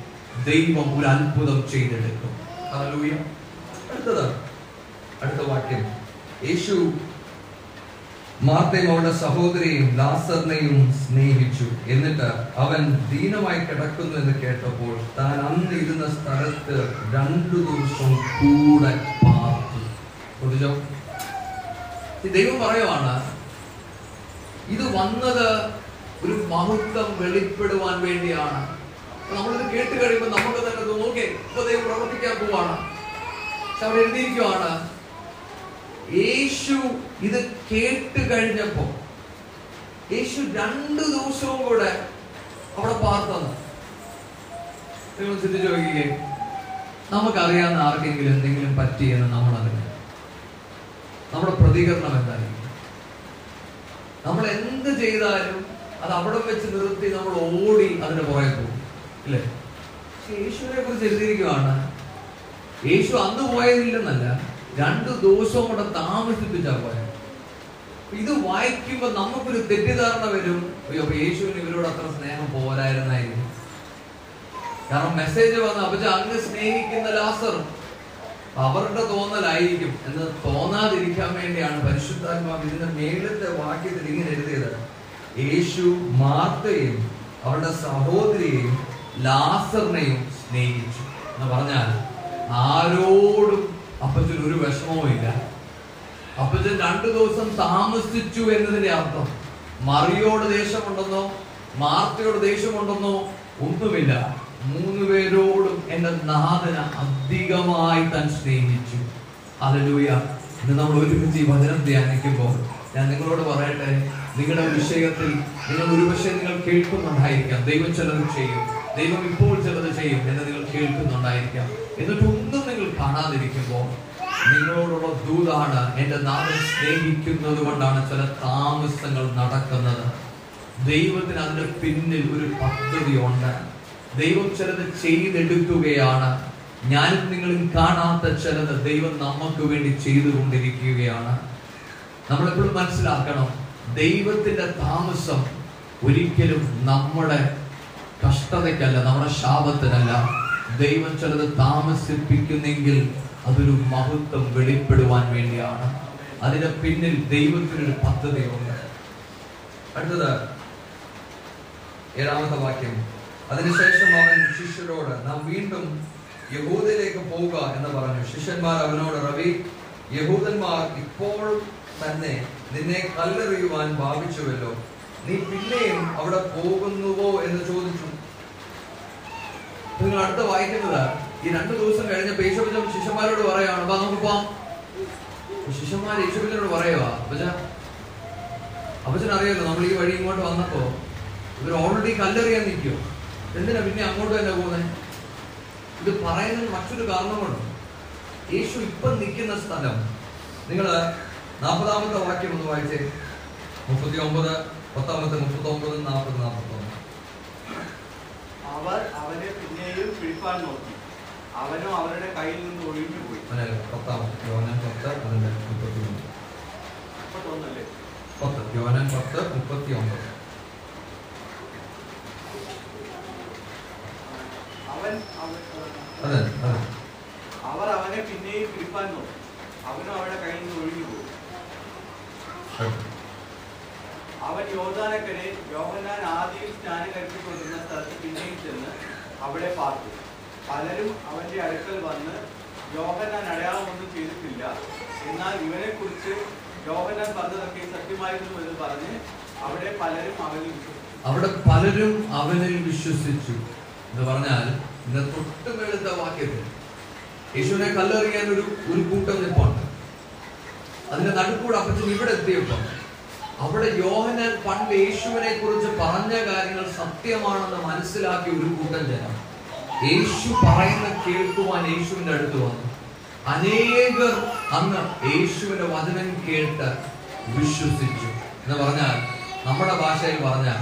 ദൈവം ഒരു അത്ഭുതം ചെയ്തെടുക്കും. ഹല്ലേലൂയ അടുത്തത് അടുത്ത വാക്യം. യേശു മാർത്തയും അവളുടെ സഹോദരിയും ലാസറിനെയും സ്നേഹിച്ചു. എന്നിട്ട് അവൻ ദീനമായി കിടക്കുന്നു എന്ന് കേട്ടപ്പോൾ താൻ അന്ന് ഇരുന്ന സ്ഥലത്ത് രണ്ടു ദിവസം കൂടെ പാർത്തു. ദൈവം പറയുവാണ് ഇത് വന്നത് ഒരു മഹത്വം വെളിപ്പെടുവാൻ വേണ്ടിയാണ്. നമ്മളിത് കേട്ട് കഴിയുമ്പോൾ നമുക്ക് തന്നെ നോക്കേ ഇപ്പൊ ദൈവം പ്രവർത്തിക്കാൻ പോവാണ്. പക്ഷെ അവർ എഴുതിയിരിക്കുവാണ് യേശു ഇത് കേട്ട് കഴിഞ്ഞപ്പോ യേശു രണ്ടു ദിവസവും കൂടെ അവിടെ പാർത്തെന്ന് നിങ്ങൾ ചിന്തിച്ചു നോക്കിക്കേ നമുക്കറിയാവുന്ന ആർക്കെങ്കിലും എന്തെങ്കിലും പറ്റിയെന്ന് നമ്മൾ അറിഞ്ഞു നമ്മുടെ പ്രതികരണം എന്തായിരിക്കും? നമ്മൾ എന്ത് ചെയ്താലും അത് അവിടെ വെച്ച് നിർത്തി നമ്മൾ ഓടി അതിന് പുറകെ പോകും അല്ലേ യേശുവിനെ കുറിച്ച് എഴുതിയിരിക്കുവാണ് യേശു അന്ന് പോയതില്ലെന്നല്ല രണ്ടു ദിവസവും കൂടെ താമസിപ്പിച്ചാ പോയത് ഇത് വായിക്കുമ്പോൾ നമുക്കൊരു തെറ്റിദ്ധാരണ വരും. അയ്യോ അപ്പൊ യേശുവിന് ഇവരോട് അത്ര സ്നേഹം പോരായിരുന്നായിരുന്നു. കാരണം മെസ്സേജ് വന്ന അപ്പച്ച അങ്ങ് സ്നേഹിക്കുന്ന ലാസർ അവരുടെ തോന്നലായിരിക്കും. എന്ന് തോന്നാതിരിക്കാൻ വേണ്ടിയാണ് പരിശുദ്ധാത്മാവ് ഇതിന്റെ മേലത്തെ വാക്യത്തിൽ ഇങ്ങനെ എഴുതിയത്. യേശു മാർത്തയും അവരുടെ സഹോദരിയെയും ലാസറിനെയും സ്നേഹിച്ചു. എന്ന് പറഞ്ഞാൽ ആരോടും അപ്പച്ചൻ ഒരു വിഷമവും ഇല്ല. അപ്പച്ചൻ രണ്ടു ദിവസം താമസിച്ചു എന്നതിന്റെ അർത്ഥം. മറിയോട് ദേഷ്യമുണ്ടെന്നോ മാർത്തയോട് ദേഷ്യമുണ്ടെന്നോ ഒന്നുമില്ല. മൂന്ന് പേരോടും എന്റെ നാഥന അധികമായി താൻ സ്നേഹിച്ചു. അതിലൂയ ഇന്ന് നമ്മൾ ഒരുമിച്ച് ഈ വചനം ധ്യാനിക്കുമ്പോൾ ഞാൻ നിങ്ങളോട് പറയട്ടെ നിങ്ങളുടെ വിഷയത്തിൽ നിങ്ങൾ ഒരുപക്ഷെ നിങ്ങൾ കേൾക്കുന്നുണ്ടായിരിക്കാം. ദൈവം ചിലത് ചെയ്യും. ദൈവം ഇപ്പോൾ ചിലത് ചെയ്യും എന്ന് നിങ്ങൾ കേൾക്കുന്നുണ്ടായിരിക്കാം. എന്നിട്ട് കാണാതിരിക്കുമ്പോൾ നിങ്ങളോടുള്ള ദൂതാണ് എന്റെ നാഥൻ സ്നേഹിക്കുന്നത് കൊണ്ടാണ് ചില താമസങ്ങൾ നടക്കുന്നത്. ദൈവത്തിന് അതിന്റെ പിന്നിൽ ഒരു പദ്ധതി ഉണ്ട് ദൈവം ചിലത് ചെയ്തെടുക്കുകയാണ്. ഞാനും നിങ്ങളും കാണാത്ത ചിലത് ദൈവം നമുക്ക് വേണ്ടി ചെയ്തുകൊണ്ടിരിക്കുകയാണ്. നമ്മളെപ്പോഴും മനസ്സിലാക്കണം ദൈവത്തിന്റെ താമസം ഒരിക്കലും നമ്മുടെ കഷ്ടതയ്ക്കല്ല നമ്മുടെ ശാപത്തിനല്ല. ദൈവം ചിലത് താമസിപ്പിക്കുന്നെങ്കിൽ അതൊരു മഹത്വം വെളിപ്പെടുവാൻ വേണ്ടിയാണ്. അതിന്റെ പിന്നിൽ ദൈവത്തിനൊരു പദ്ധതിയുണ്ട് അടുത്തത് ഏഴാമത്തെ വാക്യം. അതിനുശേഷം അവൻ ശിഷ്യരോട് നാം വീണ്ടും യഹൂദയിലേക്ക് പോവുക എന്ന് പറഞ്ഞു. ശിഷ്യന്മാർ അവനോട് റവി യഹൂദന്മാർ ഇപ്പോൾ തന്നെ നിന്നെ കല്ലെറിയുവാൻ ഭാവിച്ചുവല്ലോ. നീ പിന്നെയും അവിടെ പോകുന്നുവോ? എന്ന് ചോദിച്ചു. നിങ്ങൾ അടുത്ത വായിക്കുന്നത് ഈ രണ്ടു ദിവസം കഴിഞ്ഞ പേശോപിച്ച ശിഷ്യന്മാരോട് പറയാണ് "വാ, നമുക്ക് പോവാം. ശിഷ്യന്മാർ യേശുബിജനോട് പറയുക അപ്പച്ച അപ്പച്ചൻ അറിയാലോ നമ്മൾ ഈ വഴി ഇങ്ങോട്ട് വന്നപ്പോ ഇവർ ഓൾറെഡി കല്ലെറിയാൻ നിൽക്കുമോ എന്തിനാ പിന്നെ അങ്ങോട്ട് തന്നെ പോകുന്നത് ഇത് പറയുന്നതിന് മറ്റൊരു കാരണമുണ്ട്. യേശു ഇപ്പം നിൽക്കുന്ന സ്ഥലം. നിങ്ങൾ നാൽപ്പതാമത്തെ വാക്യം ഒന്ന് വായിച്ചേ. മുപ്പത്തി ഒമ്പത് പത്താമത്തെ മുപ്പത്തി ഒമ്പത് നാൽപ്പത് നാൽപ്പത്തി അവർ അവനെ പിന്നെയും പിടിപ്പാൻ നോക്കി. അവനും അവരുടെ കയ്യിൽ നിന്ന് ഒഴിഞ്ഞു പോയി. പത്ത് പത്ത് മുപ്പത്തി ഒമ്പത് അവൻ അതെ അതെ. അവർ അവനെ പിന്നെയും പിടിപ്പാൻ നോക്കി. അവനും അവരുടെ കയ്യിൽ നിന്ന് ഒഴിഞ്ഞു പോയി. അവൻ യോധാനക്കരെ യോഹന്നാൻ ആദ്യം സ്നാനം കഴിപ്പിക്കൊണ്ടിരുന്ന സ്ഥലത്ത് പിന്നെയും ചെന്ന് അവിടെ പാർത്തു. പലരും അവന്റെ അടുക്കൽ വന്ന് യോഹന്നാൻ അടയാളമൊന്നും ചെയ്തിട്ടില്ല. എന്നാൽ ഇവനെ കുറിച്ച് യോഹന്നാൻ പറഞ്ഞതൊക്കെ സത്യമായിരുന്നു എന്ന് പറഞ്ഞ് അവിടെ പലരും അവനിൽ അവിടെ പലരും അവനിൽ വിശ്വസിച്ചു എന്ന് പറഞ്ഞാൽ മേളത്തെ വാക്യത്തിൽ യേശുവിനെ കല്ലെറിയാൻ ഒരു ഒരു കൂട്ടം നിപ്പുണ്ട് അതിന്റെ നടുക്കൂടെ അപ്പച്ചൻ ഇവിടെ എത്തിയപ്പോ അവിടെ യോഹനൻ പണ്ട് യേശുവിനെ കുറിച്ച് പറഞ്ഞ കാര്യങ്ങൾ സത്യമാണെന്ന് മനസ്സിലാക്കി ഒരു കൂട്ടം ജനം. യേശു പറയുന്ന കേൾക്കുവാൻ യേശുവിന്റെ അടുത്ത് വന്നു. അനേകർ അന്ന് യേശുവിന്റെ വചനം കേട്ട് വിശ്വസിച്ചു എന്ന് പറഞ്ഞാൽ നമ്മുടെ ഭാഷയിൽ പറഞ്ഞാൽ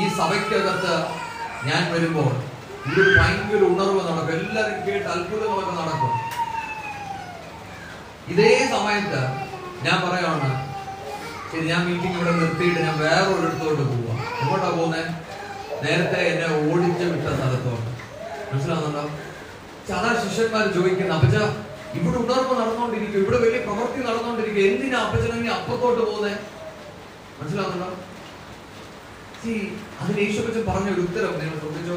ഈ സഭയ്ക്കകത്ത് ഞാൻ വരുമ്പോൾ ഒരു ഭയങ്കര ഉണർവ് നടക്കും. എല്ലാവരും കേട്ട് അത്ഭുതങ്ങളൊക്കെ നടക്കും. ഇതേ സമയത്ത് ഞാൻ പറയാണ് ശരി ഞാൻ മീറ്റിംഗ് ഇവിടെ നിർത്തിയിട്ട് ഞാൻ വേറെ ഒരിടത്തോട്ട് പോവാ. എങ്ങോട്ടാ പോകുന്നത് നേരത്തെ എന്നെ ഓടിച്ച് വിട്ട സ്ഥലത്തോട്ട്. മനസ്സിലാവുന്നുണ്ടോ? അതാ ശിഷ്യന്മാർ ചോദിക്കുന്ന അപ്പച്ച ഇവിടെ ഉണർവ് നടന്നുകൊണ്ടിരിക്കും ഇവിടെ വലിയ പ്രവൃത്തി നടന്നുകൊണ്ടിരിക്കും എന്തിനാ അപ്പച്ചനെ അപ്പത്തോട്ട് പോകുന്നത് മനസ്സിലാവുന്നുണ്ടോ? അതിന് യേശുപ്പച്ചൻ പറഞ്ഞ ഒരു ഉത്തരം നിങ്ങൾ ശ്രദ്ധിച്ചോ?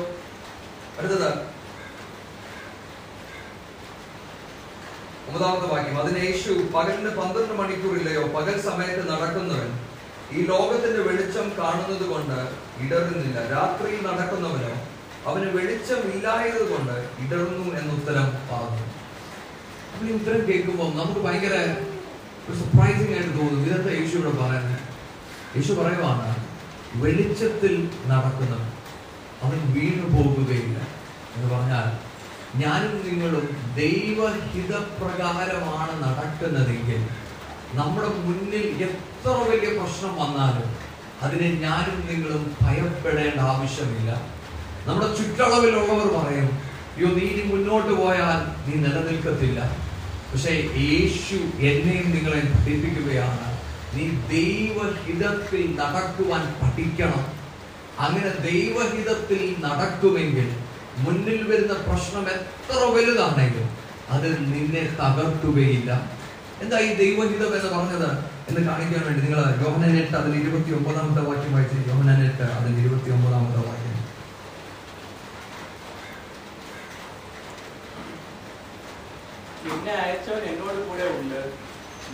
അടുത്തത് ഒമ്പതാമത്തെ വാക്യം. അതിന് യേശു പകലിന് പന്ത്രണ്ട് മണിക്കൂറില്ലയോ? പകൽ സമയത്ത് നടക്കുന്നവൻ ഈ ലോകത്തിന്റെ വെളിച്ചം കാണുന്നത് കൊണ്ട് ഇടറുന്നില്ല. രാത്രിയിൽ നടക്കുന്നവനോ അവന് വെളിച്ചം ഇല്ലായത് കൊണ്ട് ഇടറുന്നു എന്ന ഉത്തരം പറഞ്ഞു. അപ്പൊ ഈ ഉത്തരം കേൾക്കുമ്പോൾ നമുക്ക് ഭയങ്കര സർപ്രൈസിംഗ് ആയിട്ട് തോന്നും. ഇതൊക്കെ യേശു ഇവിടെ പറയുന്നത്? യേശു പറയുവാണ് വെളിച്ചത്തിൽ നടക്കുന്നവൻ അവൻ വീണു പോകുകയില്ല എന്ന് പറഞ്ഞാൽ ഞാനും നിങ്ങളും ദൈവഹിതപ്രകാരമാണ് നടക്കുന്നതെങ്കിൽ നമ്മുടെ മുന്നിൽ എത്ര വലിയ പ്രശ്നം വന്നാലും അതിനെ ഞാനും നിങ്ങളും ഭയപ്പെടേണ്ട ആവശ്യമില്ല. നമ്മുടെ ചുറ്റളവിലുള്ളവർ പറയും അയ്യോ നീ ഇനി മുന്നോട്ട് പോയാൽ നീ നിലനിൽക്കത്തില്ല. പക്ഷേ യേശു എന്നെയും നിങ്ങളെ പഠിപ്പിക്കുകയാണ് നീ ദൈവഹിതത്തിൽ നടക്കുവാൻ പഠിക്കണം. അങ്ങനെ ദൈവഹിതത്തിൽ നടക്കുമെങ്കിൽ മുന്നിൽ വരുന്ന പ്രശ്നം എത്ര വലുതാണെങ്കിലും അത് നിന്നെ തകർക്കുകയില്ല. എന്താ ഈ ദൈവഹിതം എന്ന് പറഞ്ഞത്? എന്ന് കാണിക്കാൻ വേണ്ടി നിങ്ങൾ യോഹനനെട്ട് അതിൽ ഇരുപത്തി ഒമ്പതാമത്തെ വാക്യം വായിച്ചു. യോഹനനെട്ട് അതിൽ ഇരുപത്തി ഒമ്പതാമത്തെ വാക്യം. എന്നെ അയച്ചവൻ എന്നോട് കൂടെ ഉണ്ട്.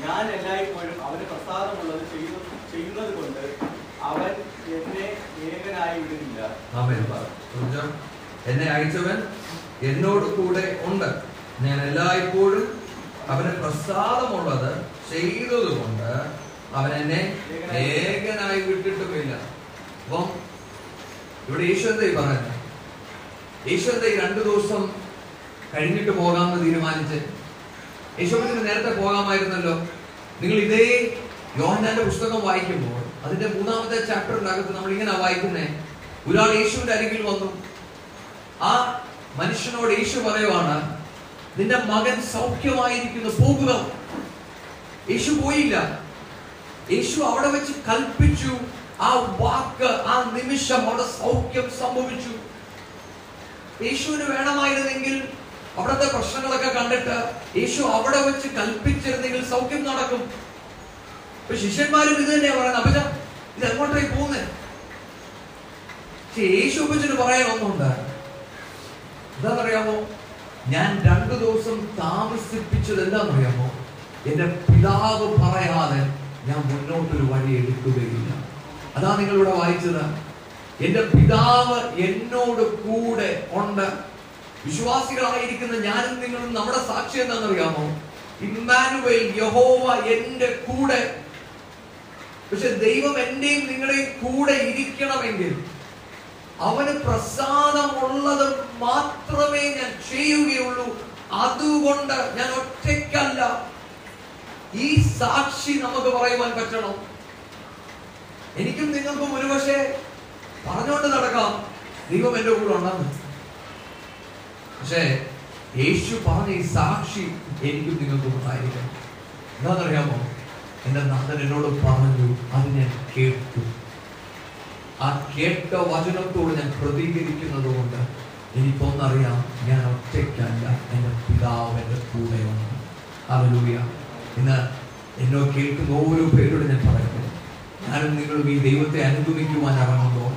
ഞാൻ എല്ലായ്പ്പോഴും അവന് പ്രസാദമുള്ളത് ചെയ്യുന്നു ചെയ്യുന്നത് കൊണ്ട് അവൻ എന്നെ ഏകനായി വിടുന്നില്ല? എന്നെ അയച്ചവൻ എന്നോട് കൂടെ ഉണ്ട്. ഞാൻ എല്ലായ്പ്പോഴും അവന് പ്രസാദമുള്ളത് ചെയ്തതുകൊണ്ട് അവൻ എന്നെ ഏകനായി വിട്ടിട്ടുമില്ല. അപ്പം ഇവിടെ ഈശ്വരത്തെ പറയുന്നത് എന്താ രണ്ടു ദിവസം കഴിഞ്ഞിട്ട് പോകാമെന്ന് തീരുമാനിച്ച്. യേശുവിന് നേരത്തെ പോകാമായിരുന്നല്ലോ. നിങ്ങൾ ഇതേ യോഹന്നാന്റെ പുസ്തകം വായിക്കുമ്പോൾ അതിന്റെ മൂന്നാമത്തെ ചാപ്റ്റർ ചാപ്റ്ററിനകത്ത് നമ്മൾ ഇങ്ങനെ വായിക്കുന്നേ. ഒരാൾ യേശുവിന്റെ അരികിൽ വന്നു. ആ മനുഷ്യനോട് യേശു പറയുവാണ് നിന്റെ മകൻ സൗഖ്യമായിരിക്കുന്നു പോകുക യേശു പോയില്ല. യേശു അവിടെ വെച്ച് കൽപ്പിച്ചു ആ വാക്ക് ആ നിമിഷം അവിടെ സൗഖ്യം സംഭവിച്ചു. യേശുവിന് വേണമായിരുന്നെങ്കിൽ അവിടുത്തെ പ്രശ്നങ്ങളൊക്കെ കണ്ടിട്ട് യേശു അവിടെ വെച്ച് കൽപ്പിച്ചിരുന്നെങ്കിൽ സൗഖ്യം നടക്കും. ഇപ്പൊ ശിഷ്യന്മാരും ഇത് തന്നെയാ പറയുന്നത്. അപ്പച്ച ഇത് എങ്ങോട്ടേക്ക് പോകുന്നത് പക്ഷെ യേശു അപ്പച്ചന് പറയാൻ ഒന്നുണ്ട് എന്താണെന്നറിയാമോ? ഞാൻ രണ്ടു ദിവസം താമസിപ്പിച്ചത് എന്താണെന്നറിയാമോ എന്റെ പിതാവ് പറയാതെ ഞാൻ മുന്നോട്ടൊരു വഴി എടുക്കുകയില്ല. അതാ നിങ്ങളിവിടെ വായിച്ചത്. എന്റെ പിതാവ് എന്നോട് കൂടെ ഉണ്ട്. വിശ്വാസികളായിരിക്കുന്ന ഞാനും നിങ്ങളും നമ്മുടെ സാക്ഷി എന്താണെന്നറിയാമോ? ഇമ്മാനുവേൽ യഹോവ എന്റെ കൂടെ. പക്ഷെ ദൈവം എന്റെയും നിങ്ങളുടെയും കൂടെ ഇരിക്കണമെങ്കിൽ അവന് പ്രസാദമുള്ളത് മാത്രമേ ഞാൻ ചെയ്യുകയുള്ളൂ. അതുകൊണ്ട് ഞാൻ ഒറ്റയ്ക്കല്ല. ഈ സാക്ഷി നമുക്ക് പറയുവാൻ പറ്റണം. എനിക്കും നിങ്ങൾക്കും ഒരുപക്ഷെ പറഞ്ഞുകൊണ്ട് നടക്കാം. ദൈവം എന്റെ കൂടെ ഉണ്ടെന്ന്. പക്ഷേ യേശു പറഞ്ഞ ഈ സാക്ഷി എനിക്കും നിങ്ങൾക്കും ഉണ്ടായിരിക്കണം. എന്താണെന്നറിയാമോ? എന്റെ നാഥൻ എന്നോട് പറഞ്ഞു അത് ഞാൻ കേട്ടു. ആ കേട്ട വചനത്തോട് ഞാൻ പ്രതികരിക്കുന്നത് കൊണ്ട് എനിക്കൊന്നറിയാം ഞാൻ ഒറ്റയ്ക്കല്ല എന്റെ പിതാവ് എന്റെ കൂടെയുണ്ട്. ഇന്ന് എന്നോ കേൾക്കുന്ന ഓരോ പേരോട് ഞാൻ പറയുന്നു ഞാനും നിങ്ങളും ഈ ദൈവത്തെ അനുഗമിക്കുവാൻ ഇറങ്ങുമ്പോൾ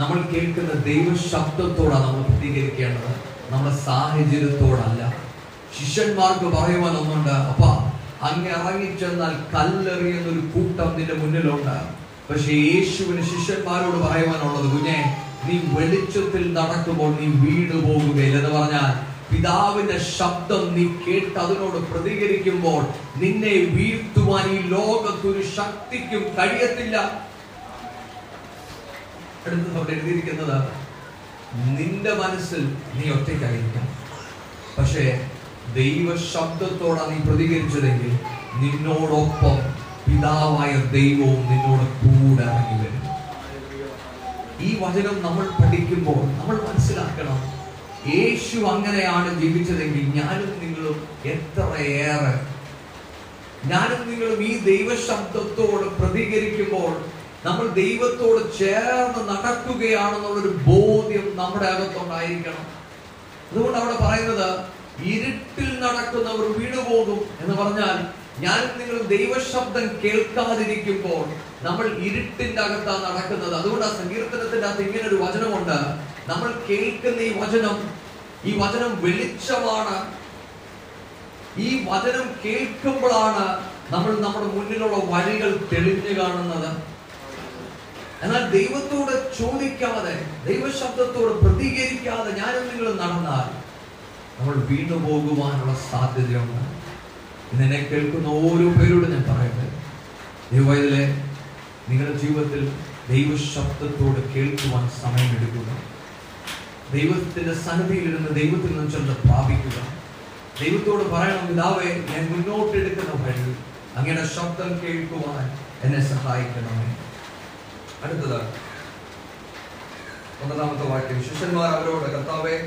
നമ്മൾ കേൾക്കുന്ന ദൈവ ശബ്ദത്തോടാണ് നമ്മൾ പ്രതികരിക്കേണ്ടത്. നമ്മുടെ സാഹചര്യത്തോടല്ല. ശിഷ്യന്മാർക്ക് പറയുവാൻ ഒന്നുണ്ട് അപ്പ അങ്ങ് ഇറങ്ങിച്ചെന്നാൽ കല്ലെറിയുന്ന ഒരു കൂട്ടം നിന്റെ മുന്നിലുണ്ട്. പക്ഷെ യേശുവിന് ശിഷ്യന്മാരോട് പറയുവാനുള്ളത് കുഞ്ഞെ നീ വെളിച്ചത്തിൽ നടക്കുമ്പോൾ നീ വീട് പോകുകയില്ല. എന്ന് പറഞ്ഞാൽ പിതാവിന്റെ ശബ്ദം നീ കേട്ട് അതിനോട് പ്രതികരിക്കുമ്പോൾ നിന്നെ വീഴ്ത്തുവാൻ ഈ ലോകത്തൊരു ശക്തിക്കും കഴിയത്തില്ല. അടുത്ത് അവിടെ എഴുതിയിരിക്കുന്നത് നിന്റെ മനസ്സിൽ നീ ഒറ്റയ്ക്കായിരിക്കാം പക്ഷേ ദൈവ ശബ്ദത്തോടാണ് നീ പ്രതികരിച്ചതെങ്കിൽ നിന്നോടൊപ്പം പിതാവായ ദൈവവും നിന്നോട് കൂടെ ഇറങ്ങി വരും. ഈ വചനം നമ്മൾ പഠിക്കുമ്പോൾ നമ്മൾ മനസ്സിലാക്കണം യേശു അങ്ങനെയാണ് ജീവിച്ചതെങ്കിൽ ഞാനും നിങ്ങളും എത്രയേറെ. ഞാനും നിങ്ങളും ഈ ദൈവശബ്ദത്തോട് പ്രതികരിക്കുമ്പോൾ നമ്മൾ ദൈവത്തോട് ചേർന്ന് നടക്കുകയാണെന്നുള്ളൊരു ബോധ്യം നമ്മുടെ അകത്തുണ്ടായിരിക്കണം. അതുകൊണ്ട് അവിടെ പറയുന്നത് ഇരുട്ടിൽ നടക്കുന്നവർ വീണുപോകും എന്ന് പറഞ്ഞാൽ ഞാൻ നിങ്ങൾ ദൈവശബ്ദം കേൾക്കാതിരിക്കുമ്പോൾ നമ്മൾ ഇരുട്ടിന്റെ അകത്താണ് നടക്കുന്നത്. അതുകൊണ്ട് ആ സങ്കീർത്തനത്തിന്റെ അകത്ത് ഇങ്ങനെ ഒരു വചനമുണ്ട്. നമ്മൾ കേൾക്കുന്ന ഈ വചനം ഈ വചനം വെളിച്ചമാണ്. ഈ വചനം കേൾക്കുമ്പോഴാണ് നമ്മൾ നമ്മുടെ മുന്നിലുള്ള വഴികൾ തെളിഞ്ഞു കാണുന്നത്. എന്നാൽ ദൈവത്തോട് ചോദിക്കാതെ ദൈവശബ്ദത്തോട് പ്രതികരിക്കാതെ ഞാനും നിങ്ങൾ നടന്നാൽ നമ്മൾ വീണ്ടുപോകുവാനുള്ള സാധ്യതയുണ്ട്. ഇന്ന് എന്നെ കേൾക്കുന്ന ഓരോ പേരോട് ഞാൻ പറയട്ടെ? ദൈവത്തിലെ നിങ്ങളുടെ ജീവിതത്തിൽ ദൈവശബ്ദത്തോട് കേൾക്കുവാൻ സമയമെടുക്കുക. ദൈവത്തിന്റെ സന്നിധിയിലിരുന്ന് ദൈവത്തിൽ നിന്ന് ചെന്ന് പ്രാപിക്കുക. ദൈവത്തോട് പറയണം പിതാവേ ഞാൻ മുന്നോട്ടെടുക്കുന്ന വഴി അങ്ങനെ ശബ്ദം കേൾക്കുവാൻ എന്നെ സഹായിക്കണമേ. അടുത്തത് ഒന്നാമത്തെ വാക്യം. ശിഷ്യന്മാർ അവരോട് കർത്താവേ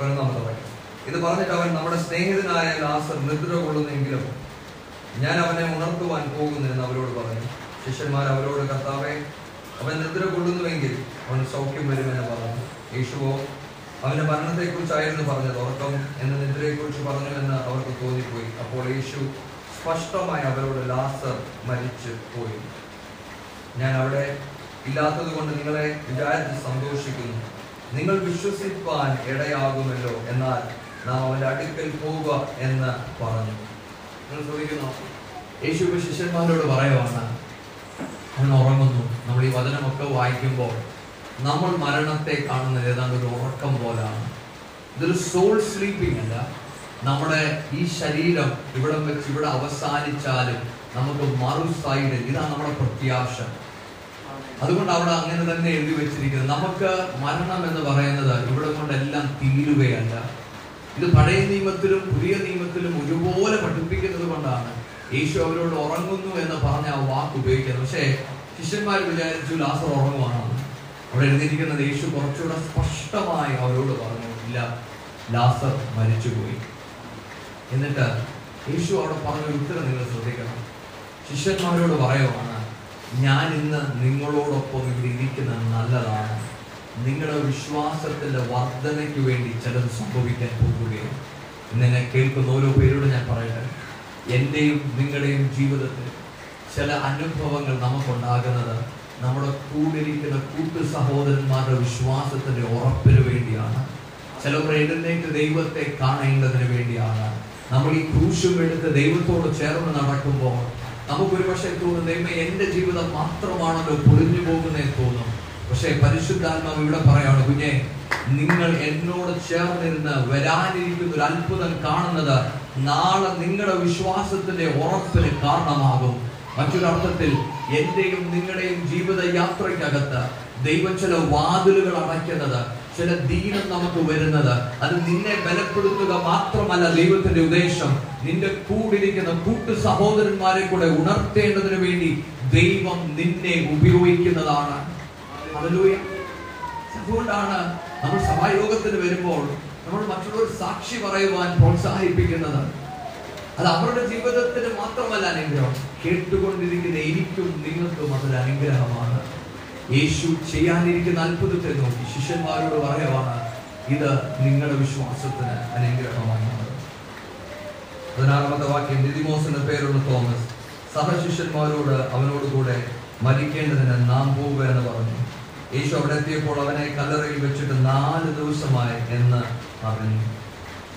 പതിനൊന്നാമത്തെ വാക്യം. ഇത് പറഞ്ഞിട്ട് അവൻ നമ്മുടെ സ്നേഹിതനായ ലാസർ നിദ്ര കൊള്ളുന്നെങ്കിലും ഞാൻ അവനെ ഉണർത്തുവാൻ പോകുന്നെന്ന് അവരോട് പറഞ്ഞു. ശിഷ്യന്മാർ അവരോട് കർത്താവെ അവൻ നിദ്ര കൊള്ളുന്നുവെങ്കിൽ അവൻ സൗഖ്യം വരുമെന്ന് പറഞ്ഞു. യേശുവോ അവന്റെ മരണത്തെക്കുറിച്ചായിരുന്നു പറഞ്ഞത്. ഉറക്കം എന്ന നിദ്രയെക്കുറിച്ച് പറഞ്ഞു എന്ന് അവർക്ക് തോന്നിപ്പോയി. അപ്പോൾ യേശു സ്പഷ്ടമായി അവരോട് ലാസർ മരിച്ചു പോയി. ഞാൻ അവിടെ ഇല്ലാത്തത് കൊണ്ട് നിങ്ങളെ വിചാരിച്ച് സന്തോഷിക്കുന്നു. നിങ്ങൾ വിശ്വസിപ്പാൻ ഇടയാകുമല്ലോ. എന്നാൽ നാം അവന്റെ അടുക്കൽ പോവുക എന്ന് പറഞ്ഞു. നിങ്ങൾ ശ്രദ്ധിക്കുന്നു. യേശു ശിഷ്യന്മാരോട് പറയുവാണ് അവൻ ഉറങ്ങുന്നു. നമ്മൾ ഈ വചനമൊക്കെ വായിക്കുമ്പോൾ നമ്മൾ മരണത്തെ കാണുന്നത് ഏതാണ്ട് ഒരു ഉറക്കം പോലാണ്. ഇതൊരു സോൾ സ്ലീപ്പിംഗ് അല്ല. നമ്മുടെ ഈ ശരീരം ഇവിടെ വെച്ച് ഇവിടെ അവസാനിച്ചാലും നമുക്ക് മറു സൈഡ് ഇതാണ് നമ്മുടെ പ്രത്യാശ. അതുകൊണ്ട് അവിടെ അങ്ങനെ തന്നെ എഴുതി വെച്ചിരിക്കുന്നത് നമുക്ക് മരണം എന്ന് പറയുന്നത് ഇവിടെ കൊണ്ടെല്ലാം തീരുകയല്ല. ഇത് പഴയ നിയമത്തിലും പുതിയ നിയമത്തിലും ഒരുപോലെ പഠിപ്പിക്കുന്നത് കൊണ്ടാണ് യേശു അവരോട് ഉറങ്ങുന്നു എന്ന് പറഞ്ഞ ആ വാക്ക് ഉപയോഗിക്കുന്നത്. പക്ഷേ ശിഷ്യന്മാർ വിചാരിച്ചു ലാസർ ഉറങ്ങുവാണോ? അവിടെ എഴുതിയിരിക്കുന്നത് യേശു കുറച്ചുകൂടെ സ്പഷ്ടമായി അവരോട് പറഞ്ഞു ഇല്ല ലാസർ മരിച്ചുപോയി. എന്നിട്ട് യേശു അവിടെ പറഞ്ഞ ഉത്തരം നിങ്ങൾ ശ്രദ്ധിക്കണം. ശിഷ്യന്മാരോട് പറയുവാണ് ഞാൻ ഇന്ന് നിങ്ങളോടൊപ്പം ഇവിടെ ഇരിക്കുന്നത് നല്ലതാണ്. നിങ്ങളുടെ വിശ്വാസത്തിന്റെ വർധനയ്ക്ക് വേണ്ടി ചിലത് സംഭവിക്കാൻ പോകുകയാണ് ഇന്ന് കേൾക്കുന്ന ഓരോ പേരോട് ഞാൻ പറയട്ടെ. എന്റെയും നിങ്ങളുടെയും ജീവിതത്തിൽ ചില അനുഭവങ്ങൾ നമുക്കുണ്ടാകുന്നത് നമ്മുടെ കൂടിരിക്കുന്ന കൂട്ടു സഹോദരന്മാരുടെ വിശ്വാസത്തിന്റെ ഉറപ്പിന് വേണ്ടിയാണ്. ചിലവർ എഴുന്നേറ്റ് ദൈവത്തെ കാണേണ്ടതിന് വേണ്ടിയാണ്. നമ്മൾ ഈ ക്രൂശും എടുത്ത് ദൈവത്തോട് ചേർന്ന് നടക്കുമ്പോൾ നമുക്കൊരു പക്ഷേ തോന്നും ദൈവം എന്റെ ജീവിതം മാത്രമാണല്ലോ പൊളിഞ്ഞു പോകുന്നേ തോന്നും. പക്ഷേ പരിശുദ്ധാത്മാവ് ഇവിടെ പറയാണ് കുഞ്ഞെ നിങ്ങൾ എന്നോട് ചേർന്നിരുന്ന് വരാനിരിക്കുന്ന ഒരു അത്ഭുതം കാണുന്നത് നാളെ നിങ്ങളുടെ വിശ്വാസത്തിന്റെ ഉറപ്പിന് കാരണമാകും. മറ്റൊരർത്ഥത്തിൽ എന്റെയും നിങ്ങളുടെയും ജീവിത യാത്രയ്ക്കകത്ത് ദൈവം ചില വാതിലുകൾ അടയ്ക്കുന്നത് ചില ദീനം നമുക്ക് വരുന്നത് അത് നിന്നെ ബലപ്പെടുത്തുക മാത്രമല്ല ദൈവത്തിന്റെ ഉദ്ദേശം. നിന്റെ കൂടിരിക്കുന്ന കൂട്ടു സഹോദരന്മാരെ കൂടെ ഉണർത്തേണ്ടതിന് വേണ്ടി ദൈവം നിന്നെ ഉപയോഗിക്കുന്നതാണ്. അതുകൊണ്ടാണ് നമ്മൾ സഭായോഗത്തിന് വരുമ്പോൾ നമ്മൾ മറ്റുള്ളവർ സാക്ഷി പറയുവാൻ പ്രോത്സാഹിപ്പിക്കുന്നത്. അത് അവരുടെ ജീവിതത്തിന് മാത്രമല്ല അനുഗ്രഹം. കേട്ടുകൊണ്ടിരിക്കുന്ന എനിക്കും നിങ്ങൾക്കും അതൊരു അനുഗ്രഹമാണ്. യേശു ചെയ്യാനിരിക്കുന്ന അത്ഭുതത്തെ നോക്കി ശിഷ്യന്മാരോട് പറയുവാണ് ഇത് നിങ്ങളുടെ വിശ്വാസത്തിന് അനുഗ്രഹമാണ് പതിനാറാമത്തെ വാക്യം ദിദിമോസ് പേരുള്ള തോമസ് സഹശിഷ്യന്മാരോട് അവനോട് കൂടെ മരിക്കേണ്ടതിന് നാം പോവുക എന്ന് പറഞ്ഞു. യേശു അവിടെ എത്തിയപ്പോൾ അവനെ കല്ലറയിൽ വെച്ചിട്ട് നാല് ദിവസമായി എന്ന് പറഞ്ഞു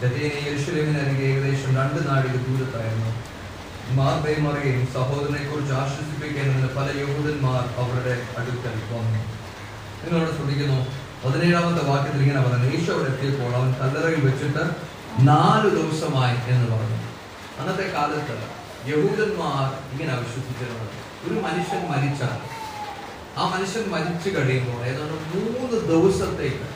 ബത്തേനെ യെരുശലേമിന് അരികെ ഏകദേശം രണ്ട് നാഴിക ദൂരത്തായിരുന്നു. മാർബയും മറിയും സഹോദരനെ കുറിച്ച് ആശ്വസിപ്പിക്കേണ്ടതിന് പല യഹൂദന്മാർ അവരുടെ അടുക്കൽ വന്നു. നിങ്ങളോട് ശ്രദ്ധിക്കുന്നു പതിനേഴാമത്തെ വാക്യത്തിൽ ഇങ്ങനെ പറഞ്ഞു യേശു അവിടെ എത്തിയപ്പോൾ അവൻ കല്ലറയിൽ വെച്ചിട്ട് നാല് ദിവസമായി എന്ന് പറഞ്ഞു. അന്നത്തെ കാലത്ത് യഹൂദന്മാർ ഇങ്ങനെ വിശ്വസിച്ചിരുന്നത് ഒരു മനുഷ്യൻ മരിച്ചാൽ ആ മനുഷ്യൻ മരിച്ചു കഴിയുമ്പോൾ ഏതാണ്ട് മൂന്ന് ദിവസത്തേക്ക്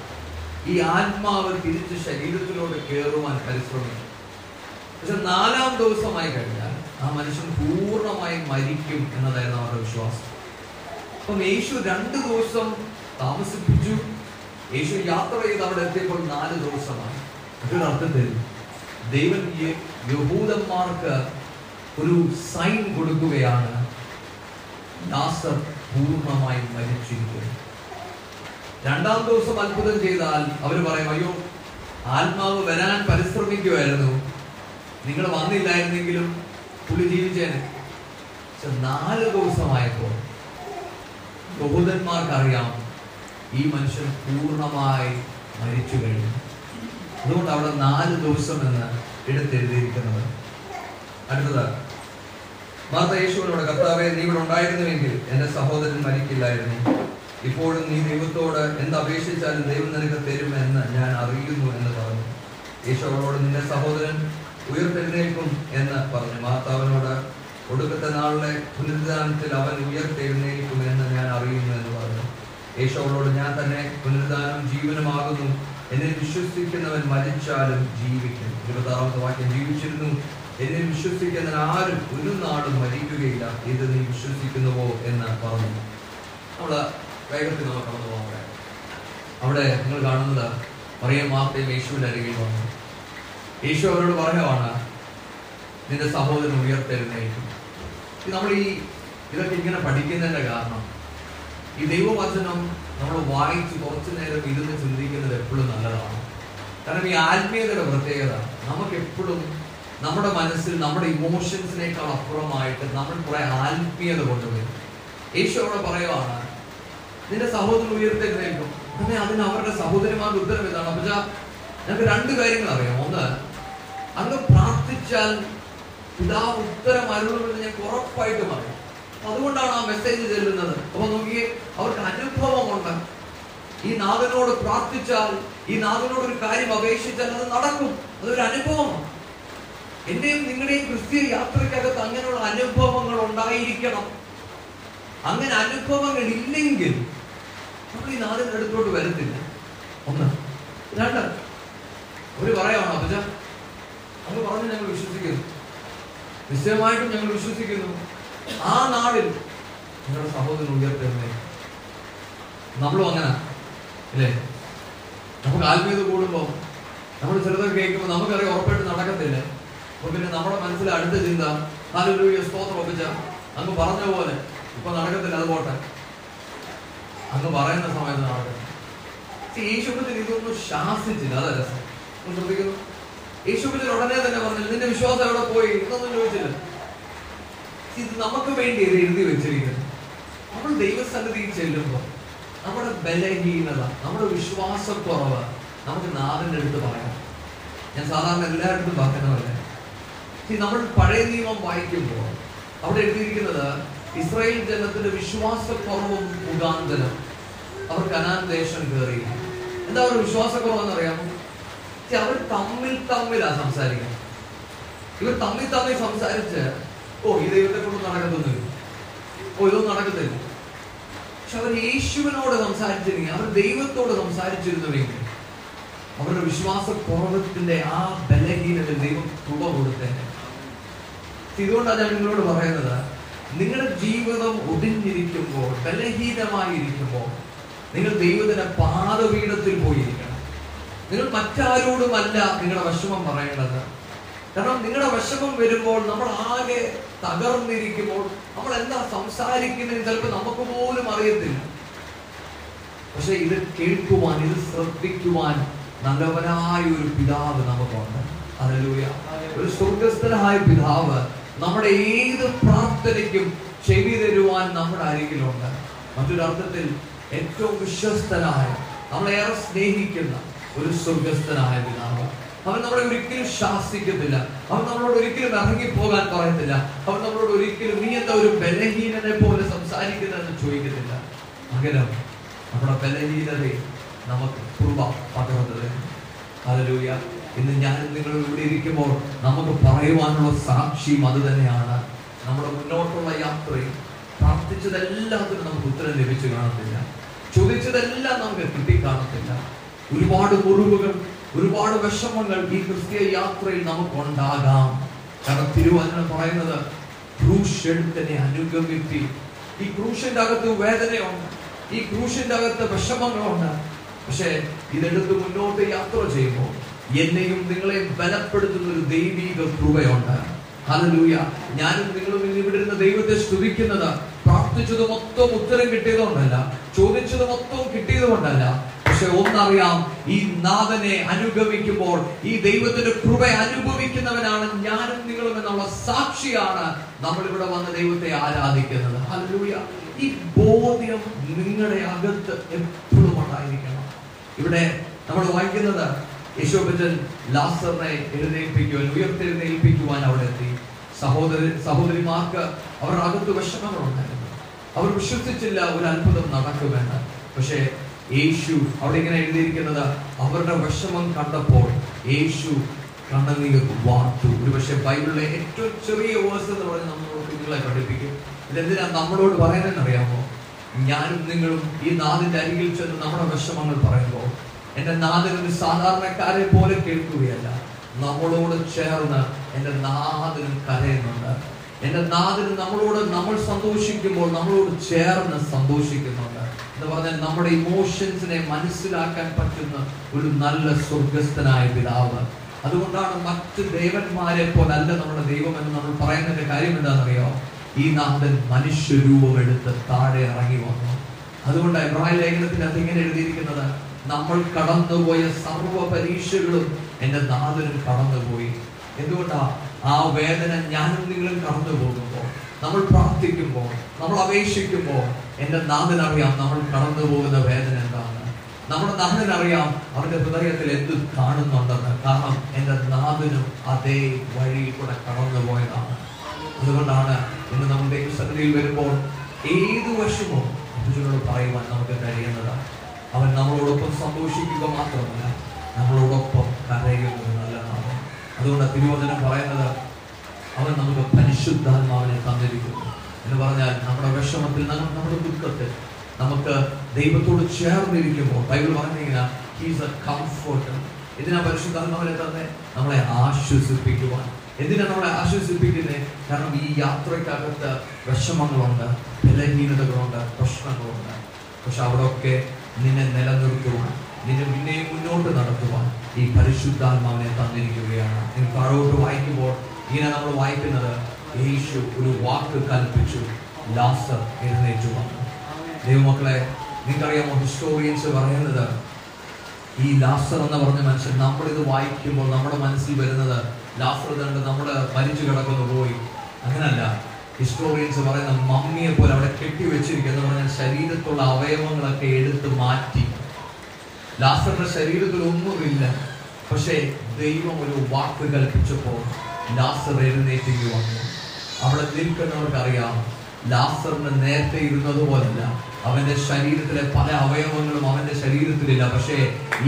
ഈ ആത്മാവ് തിരിച്ച് ശരീരത്തിലോട്ട് കയറുവാൻ പരിശ്രമിക്കും. പക്ഷെ നാലാം ദിവസമായി കഴിഞ്ഞാൽ ആ മനുഷ്യൻ പൂർണമായി മരിക്കും എന്നതായിരുന്നു അവരുടെ വിശ്വാസം. അപ്പം യേശു രണ്ട് ദിവസം താമസിപ്പിച്ചു. യേശു യാത്ര ചെയ്ത് അവിടെ എത്തിയപ്പോൾ നാല് ദിവസമായി. മറ്റൊരു അർത്ഥത്തിൽ ദൈവം യഹൂദന്മാർക്ക് ഒരു സൈൻ കൊടുക്കുകയാണ്. ലാസർ പൂർണമായും മരിച്ചിരിക്കുന്നു. രണ്ടാം ദിവസം അത്ഭുതം ചെയ്താൽ അവർ പറയും അയ്യോ ആത്മാവ് വരാൻ പരിശ്രമിക്കുമായിരുന്നു നിങ്ങൾ വന്നില്ലായിരുന്നെങ്കിലും പുള്ളി ജീവിച്ചേനെ. പക്ഷെ നാല് ദിവസമായപ്പോൾ ബഹുതന്മാർക്കറിയാം ഈ മനുഷ്യൻ പൂർണമായി മരിച്ചു കഴിഞ്ഞു. അതുകൊണ്ട് അവിടെ നാല് ദിവസം എന്ന് എടുത്തെഴുതിയിരിക്കുന്നത്. അടുത്തത് മാർത്ത യേശുവിനോട് കർത്താവെ നീ ഇവിടെ ഉണ്ടായിരുന്നുവെങ്കിൽ എന്റെ സഹോദരൻ മരിക്കില്ലായിരുന്നു. ഇപ്പോഴും നീ ദൈവത്തോട് എന്ത് അപേക്ഷിച്ചാലും ദൈവം നിനക്ക് തരുമെന്ന് ഞാൻ അറിയുന്നു എന്ന് പറഞ്ഞു. യേശു അവളോട് നിന്റെ സഹോദരൻ ഉയർത്തെഴുന്നേൽക്കും എന്ന് പറഞ്ഞു. മാതാവിനോട് ഒടുക്കത്തെ നാളിലെ പുനരുദ്ധാനത്തിൽ അവൻ ഉയർത്തെഴുന്നേൽക്കും എന്ന് ഞാൻ അറിയുന്നു എന്ന് പറഞ്ഞു. യേശു അവളോട് ഞാൻ തന്നെ പുനരുദ്ധാനം ജീവനുമാകുന്നു. എന്നെ വിശ്വസിക്കുന്നവൻ മരിച്ചാലും ജീവിക്കും. ഇരുപത്താറാമത്തെ വാക്യം ജീവിച്ചിരുന്നു എന്നിൽ വിശ്വസിക്കുന്ന ആരും ഒരു നാടും മരിക്കുകയില്ല. ഇത് നീ വിശ്വസിക്കുന്നുവോ എന്ന് പറഞ്ഞു. നമ്മൾ വേഗത്തിൽ നമ്മൾ കടന്നു പോകാം അവിടെ നിങ്ങൾ കാണുന്നത് മറിയം മാർത്തയും യേശുവിന്റെ അരികിൽ വന്നു. യേശു അവരോട് പറയുവാണ് നിന്റെ സഹോദരൻ ഉയർത്തെഴുന്നേക്കും നമ്മൾ ഈ ഇതൊക്കെ ഇങ്ങനെ പഠിക്കുന്നതിന്റെ കാരണം. ഈ ദൈവവചനം നമ്മൾ വായിച്ച് കുറച്ചു നേരം ഇരുന്ന് ചിന്തിക്കുന്നത് എപ്പോഴും നല്ലതാണ്. കാരണം ഈ ആത്മീയതയുടെ പ്രത്യേകത നമുക്ക് എപ്പോഴും നമ്മുടെ മനസ്സിൽ നമ്മുടെ ഇമോഷൻസിനേക്കാൾ അപ്പുറമായിട്ട് നമ്മൾ കുറെ ആത്മീയത കൊണ്ടുവരും. യേശു അവിടെ പറയുവാണ് നിന്റെ സഹോദരൻ ഉയർത്തെഴുന്നേൽക്കും. അങ്ങനെ അതിന് അവരുടെ സഹോദരന്മാരുടെ ഉത്തരം ഇതാണ് അപ്പൊ ഞങ്ങൾക്ക് രണ്ട് കാര്യങ്ങൾ അറിയാം. ഒന്ന് അങ്ങ് പ്രാർത്ഥിച്ചാൽ പിതാവ് ഉത്തരം അരുളുമെന്ന് ഞങ്ങൾക്ക് ഉറപ്പായിട്ടും അറിയാം. അതുകൊണ്ടാണ് ആ മെസ്സേജ് ചെല്ലുന്നത്. അപ്പൊ നോക്കിയേ അവർക്ക് അനുഭവം അനുഭവമുണ്ട് ഈ നാഥനോട് പ്രാർത്ഥിച്ചാൽ ഈ നാഥനോട് ഒരു കാര്യം അപേക്ഷിച്ചാൽ അത് നടക്കും. അതൊരു അനുഭവമാണ്. എന്റെയും നിങ്ങളുടെയും ക്രിസ്തീയ യാത്രയ്ക്കകത്ത് അങ്ങനെയുള്ള അനുഭവങ്ങൾ ഉണ്ടായിരിക്കണം. അങ്ങനെ അനുഭവങ്ങൾ ഇല്ലെങ്കിൽ നമ്മൾ ഈ നാടിന്റെ അടുത്തോട്ട് വരത്തില്ല. ഒന്ന്. രണ്ട്. അവർ പറയാമോ അപ്പച്ച അങ്ങ് പറഞ്ഞ് ഞങ്ങൾ വിശ്വസിക്കുന്നു. നിശ്ചയമായിട്ടും ഞങ്ങൾ വിശ്വസിക്കുന്നു. ആ നാളിൽ നിങ്ങളുടെ സഹോദരൻ ഉയർത്തേ നമ്മളും അങ്ങനെ അല്ലേ നമുക്ക് ആത്മീയത കൂടുമ്പോൾ നമ്മൾ ചെറുതൊക്കെ കേൾക്കുമ്പോൾ നമുക്കറിയാം ഉറപ്പായിട്ട് നടക്കത്തില്ല? പിന്നെ നമ്മുടെ മനസ്സിൽ അടുത്ത ചിന്ത നാലൊരു സ്തോത്രം ഒപ്പിച്ച അങ്ങ് പറഞ്ഞ പോലെ ഇപ്പൊ നടക്കത്തില്ല അത് പോട്ടെ. അങ്ങ് പറയുന്ന സമയത്ത് നടക്കട്ടെ യേശുപ്പത്തിൽ ഇതൊന്നും ശാസിച്ചില്ല അതല്ല ശ്രദ്ധിക്കുന്നു. യേശുപ്പത്തിൽ ഉടനെ തന്നെ പറഞ്ഞു നിന്റെ വിശ്വാസം എവിടെ പോയി? എന്നൊന്നും ചോദിച്ചില്ല. ഇത് നമുക്ക് വേണ്ടി ഇത് എഴുതി വെച്ചിരിക്കുന്നു. നമ്മൾ ദൈവസന്നിധിയിൽ ചെല്ലുമ്പോൾ നമ്മുടെ ബലഹീനത നമ്മുടെ വിശ്വാസക്കുറവ് നമുക്ക് നാടിന്റെ അടുത്ത് പറയാം. ഞാൻ സാധാരണ എല്ലായിടത്തും പറയുന്നതല്ലേ നമ്മൾ പഴയ നിയമം വായിക്കുമ്പോൾ അവിടെ എഴുതിയിരിക്കുന്നത് ഇസ്രായേൽ ജനത്തിന്റെ വിശ്വാസക്കുറവും മുഖാന്തരം അവർ കനാൻ ദേശം കയറി. എന്താ ഒരു വിശ്വാസക്കുറവെന്ന് അറിയാമോ അവർ തമ്മിൽ തമ്മിലാ സംസാരിക്കുന്നത്. ഇവർ തമ്മിൽ തമ്മിൽ സംസാരിച്ച് ഓ ഈ ദൈവത്തെ കൊണ്ട് നടക്കുന്നില്ല ഓ ഇതൊന്നും നടക്കത്തില്ല. പക്ഷെ അവർ യേശുവിനോട് സംസാരിച്ചിരുന്നെങ്കിൽ അവർ ദൈവത്തോട് സംസാരിച്ചിരുന്നുവെങ്കിൽ അവരുടെ വിശ്വാസ കുറവത്തിന്റെ ആ ബലഹീനത ദൈവം തുക കൊടുത്തേനെ. ഇതുകൊണ്ടാണ് ഞാൻ നിങ്ങളോട് പറയുന്നത് നിങ്ങളുടെ ജീവിതം ഒതിഞ്ഞിരിക്കുമ്പോൾ ബലഹീനമായിരിക്കുമ്പോൾ നിങ്ങൾ ദൈവത്തിന്റെ പാതപീഠത്തിൽ പോയിരിക്കണം. നിങ്ങൾ മറ്റാരോടുമല്ല നിങ്ങളുടെ വിഷമം പറയേണ്ടത്. കാരണം നിങ്ങളുടെ വിഷമം വരുമ്പോൾ നമ്മൾ ആകെ തകർന്നിരിക്കുമ്പോൾ നമ്മൾ എന്താ സംസാരിക്കുന്നതിന് ചിലപ്പോൾ നമുക്ക് പോലും അറിയത്തില്ല. പക്ഷെ ഇത് കേൾക്കുവാൻ ഇത് ശ്രദ്ധിക്കുവാൻ നല്ലവനായ ഒരു പിതാവ് നമുക്കുണ്ട്. അതിലൂടെ ഒരു സ്വർഗസ്ഥനായ പിതാവ് നമ്മുടെ ഏത് പ്രാർത്ഥനയ്ക്കും ചെവി തരുവാൻ നമ്മുടെ അരികിലുണ്ട്. മറ്റൊരു അർത്ഥത്തിൽ ഏറ്റവും വിശ്വസ്തനായ നമ്മളേറെ സ്നേഹിക്കുന്ന ഒരു സ്വർഗസ്ഥനായ പിതാവ്. അവൻ നമ്മളെ ഒരിക്കലും ശാസിക്കത്തില്ല. അവൻ നമ്മളോട് ഒരിക്കലും ഇറങ്ങിപ്പോകാൻ പറയത്തില്ല. അവൻ നമ്മളോട് ഒരിക്കലും നീ എന്താ ഒരു ബലഹീനനെ പോലെ സംസാരിക്കുന്നതെന്ന് ചോദിക്കത്തില്ല. പകരം നമ്മുടെ ബലഹീനതയെ നമുക്ക് കൃപ പകർന്നത് അതിലൂയ ഇന്ന് ഞാൻ നിങ്ങൾ ഇവിടെ ഇരിക്കുമ്പോൾ നമുക്ക് പറയുവാനുള്ള സാക്ഷിയും അത് തന്നെയാണ്. നമ്മുടെ മുന്നോട്ടുള്ള യാത്രയിൽ പ്രാർത്ഥിച്ചതെല്ലാത്തിനും നമുക്ക് ഉത്തരം ലഭിച്ചു കാണത്തില്ല. ചോദിച്ചതെല്ലാം നമുക്ക് കിട്ടി കാണത്തില്ല ഒരുപാട് മുറിവുകൾ ഒരുപാട് വിഷമങ്ങൾ ഈ ക്രിസ്തീയ യാത്രയിൽ നമുക്കുണ്ടാകാം. കാരണം തിരുവചനം പറയുന്നത് ക്രൂശ് എടുത്തനെ അനുഗമിപ്പി ഈ ക്രൂശിന്റെ അകത്ത് വേദനയുണ്ട്. ഈ ക്രൂശിന്റെ അകത്ത് വിഷമങ്ങളുണ്ട്. പക്ഷേ ഇതെടുത്ത് മുന്നോട്ട് യാത്ര ചെയ്യുമ്പോൾ എന്നെയും നിങ്ങളെ ബലപ്പെടുത്തുന്ന ഒരു ദൈവിക കൃപയുണ്ട്. ഹല്ലേലൂയ. ഞാനും നിങ്ങളും ഇന്ന് ഇവിടെ ഇരുന്ന് ദൈവത്തെ സ്തുതിക്കുന്നത് പ്രാർത്ഥിച്ചത് മൊത്തം ഉത്തരം കിട്ടിയതുകൊണ്ടല്ല ചോദിച്ചത് മൊത്തം കിട്ടിയതുകൊണ്ടല്ല. പക്ഷെ ഒന്നറിയാം ഈ നാഥനെ അനുഗമിക്കുമ്പോൾ ഈ ദൈവത്തിന്റെ കൃപ അനുഭവിക്കുന്നവനാണ് ഞാനും നിങ്ങളും എന്നുള്ള സാക്ഷിയാണ് നമ്മൾ ഇവിടെ വന്ന് ദൈവത്തെ ആരാധിക്കുന്നത്. ഹല്ലേലൂയ. ഈ ബോധ്യം നിങ്ങളുടെ അകത്ത് എപ്പോഴും ഉണ്ടായിരിക്കണം. ഇവിടെ നമ്മൾ വായിക്കുന്നത് യേശോബച്ചൻ ലാസറിനെ എഴുന്നേൽപ്പിക്കുവാൻ ഉയർത്തെഴുന്നേൽപ്പിക്കുവാൻ അവിടെ എത്തി. സഹോദര സഹോദരിമാർക്ക് അവരുടെ അകത്ത് വിഷമങ്ങളുണ്ടായിരുന്നു. അവർ വിശ്വസിച്ചില്ല ഒരു അത്ഭുതം നടക്കുമെന്ന്. പക്ഷേ യേശു അവിടെ ഇങ്ങനെ എഴുതിയിരിക്കുന്നത് അവരുടെ വിഷമം കണ്ടപ്പോൾ യേശു കണ്ണുനീർ വാർത്തു. ഒരു പക്ഷേ ബൈബിളിലെ ഏറ്റവും ചെറിയ വേഴ്സ് എന്ന് പറഞ്ഞ് നമ്മളോട് കുഞ്ഞുങ്ങളെ പഠിപ്പിക്കും. ഇതെന്തിനാ നമ്മളോട് പറയാനെന്നറിയാമോ ഞാനും നിങ്ങളും ഈ നാടിന്റെ അരികിൽ ചെന്ന് നമ്മുടെ വിഷമങ്ങൾ പറയുമ്പോൾ എന്റെ നാഥൻ ഒരു സാധാരണക്കാരെ പോലെ കേൾക്കുകയല്ല. നമ്മളോട് ചേർന്ന് എന്റെ നാഥനും കരയുന്നുണ്ട്. എന്റെ നാഥന് നമ്മളോട് നമ്മൾ സന്തോഷിക്കുമ്പോൾ നമ്മളോട് ചേർന്ന് സന്തോഷിക്കുന്നുണ്ട്. എന്ന് പറഞ്ഞാൽ നമ്മുടെ ഇമോഷൻസിനെ മനസ്സിലാക്കാൻ പറ്റുന്ന ഒരു നല്ല സ്വർഗസ്ഥനായ പിതാവ്. അതുകൊണ്ടാണ് മറ്റ് ദേവന്മാരെ പോലല്ല നമ്മുടെ ദൈവം എന്ന് നമ്മൾ പറയുന്നതിന്റെ കാര്യം എന്താണെന്നറിയോ? ഈ നാഥൻ മനുഷ്യരൂപം എടുത്ത് താഴെ ഇറങ്ങി വന്നു. അതുകൊണ്ടാണ് എബ്രാഹിം ലേഖനത്തിൽ ഇങ്ങനെ എഴുതിയിരിക്കുന്നത്. നമ്മൾ കടന്നുപോയ സർവ പരീക്ഷകളും എന്റെ നാഥനും കടന്നുപോയി. എന്തുകൊണ്ടാ? ആ വേദന ഞാനും നിങ്ങളും കടന്നു പോകുമ്പോൾ നമ്മൾ പ്രാർത്ഥിക്കുമ്പോൾ നമ്മൾ അപേക്ഷിക്കുമ്പോൾ എന്റെ നാഥനറിയാം നമ്മൾ കടന്നു പോകുന്ന വേദന എന്താണ്. നമ്മുടെ നാഥനറിയാം അവന്റെ ഹൃദയത്തിൽ എന്ത് കാണുന്നുണ്ടെന്ന്. കാരണം എന്റെ നാഥനും അതേ വഴിയിൽ കൂടെ കടന്നു പോയതാണ് അതുകൊണ്ടാണ് ഇന്ന് നമ്മുടെ ദൈവസന്നിധിയിൽ വരുമ്പോൾ ഏതു വശമോ അർജുനോട് പറയുവാൻ നമുക്ക് കഴിയുന്നതാണ്. അവൻ നമ്മളോടൊപ്പം സന്തോഷിക്കുക മാത്രമല്ല നമ്മളോടൊപ്പം കരയുന്നത് നല്ലതാണ്. അതുകൊണ്ട് തിരുവചനം പറയുന്നത് അവൻ നമുക്ക് പരിശുദ്ധാത്മാവിനെ തന്നിരിക്കുന്നു. എന്ന് പറഞ്ഞാൽ നമ്മുടെ വിഷമത്തിൽ നമ്മുടെ ദുഃഖത്തിൽ നമുക്ക് ദൈവത്തോട് ചേർന്നിരിക്കുമ്പോൾ ബൈബിൾ പറഞ്ഞിങ്ങനെ ഹീസ് എ കംഫോർട്ട് എന്തിനാ പരിശുദ്ധാത്മാവിനെ തന്നെ? നമ്മളെ ആശ്വസിപ്പിക്കുവാൻ. എന്തിനാ നമ്മളെ ആശ്വസിപ്പിക്കുന്നത് കാരണം ഈ യാത്രയ്ക്കകത്ത് വിഷമങ്ങളുണ്ട് ബലഹീനതകളുണ്ട് പ്രശ്നങ്ങളുണ്ട്. പക്ഷെ അവിടെയൊക്കെ നിന്നെ നിലനിർത്തുവാൻ നിന്നെ പിന്നെയും മുന്നോട്ട് നടത്തുവാൻ ഈ പരിശുദ്ധാത്മാവിനെ തന്നിരിക്കുകയാണ്. നിങ്ങൾ താഴോട്ട് വായിക്കുമ്പോൾ ഇങ്ങനെ നമ്മൾ വായിക്കുന്നത് യേശു ഒരു വാക്ക് കൽപ്പിച്ചു ലാസർ എഴുന്നേറ്റു വന്നു. ദൈവമക്കളെ നിങ്ങൾക്കറിയാമോ ഹിസ്റ്റോറിയൻസ് പറയുന്നത് ഈ ലാസർ എന്ന് പറഞ്ഞ മനുഷ്യൻ നമ്മളിത് വായിക്കുമ്പോൾ നമ്മുടെ മനസ്സിൽ വരുന്നത് ലാസർ കണ്ട് നമ്മുടെ മരിച്ചു കിടക്കുന്നു പോയി. അങ്ങനല്ല. ഹിസ്റ്റോറിയൻസ് പറയുന്ന മമ്മിയെ പോലെ അവിടെ കെട്ടിവെച്ചിരിക്കുന്ന പറഞ്ഞാൽ ശരീരത്തുള്ള അവയവങ്ങളൊക്കെ എടുത്ത് മാറ്റി. ലാസറിന്റെ ശരീരത്തിൽ ഒന്നുമില്ല. പക്ഷേ ദൈവം ഒരു വാക്ക് കൽപ്പിച്ചപ്പോൾ ലാസർ എഴുന്നേറ്റേക്ക് വന്നു. അവിടെ നിൽക്കുന്നവർക്ക് അറിയാം ലാസറിന് നേരത്തെ ഇരുന്നത് പോലല്ല അവന്റെ ശരീരത്തിലെ പല അവയവങ്ങളും അവന്റെ ശരീരത്തിലില്ല. പക്ഷേ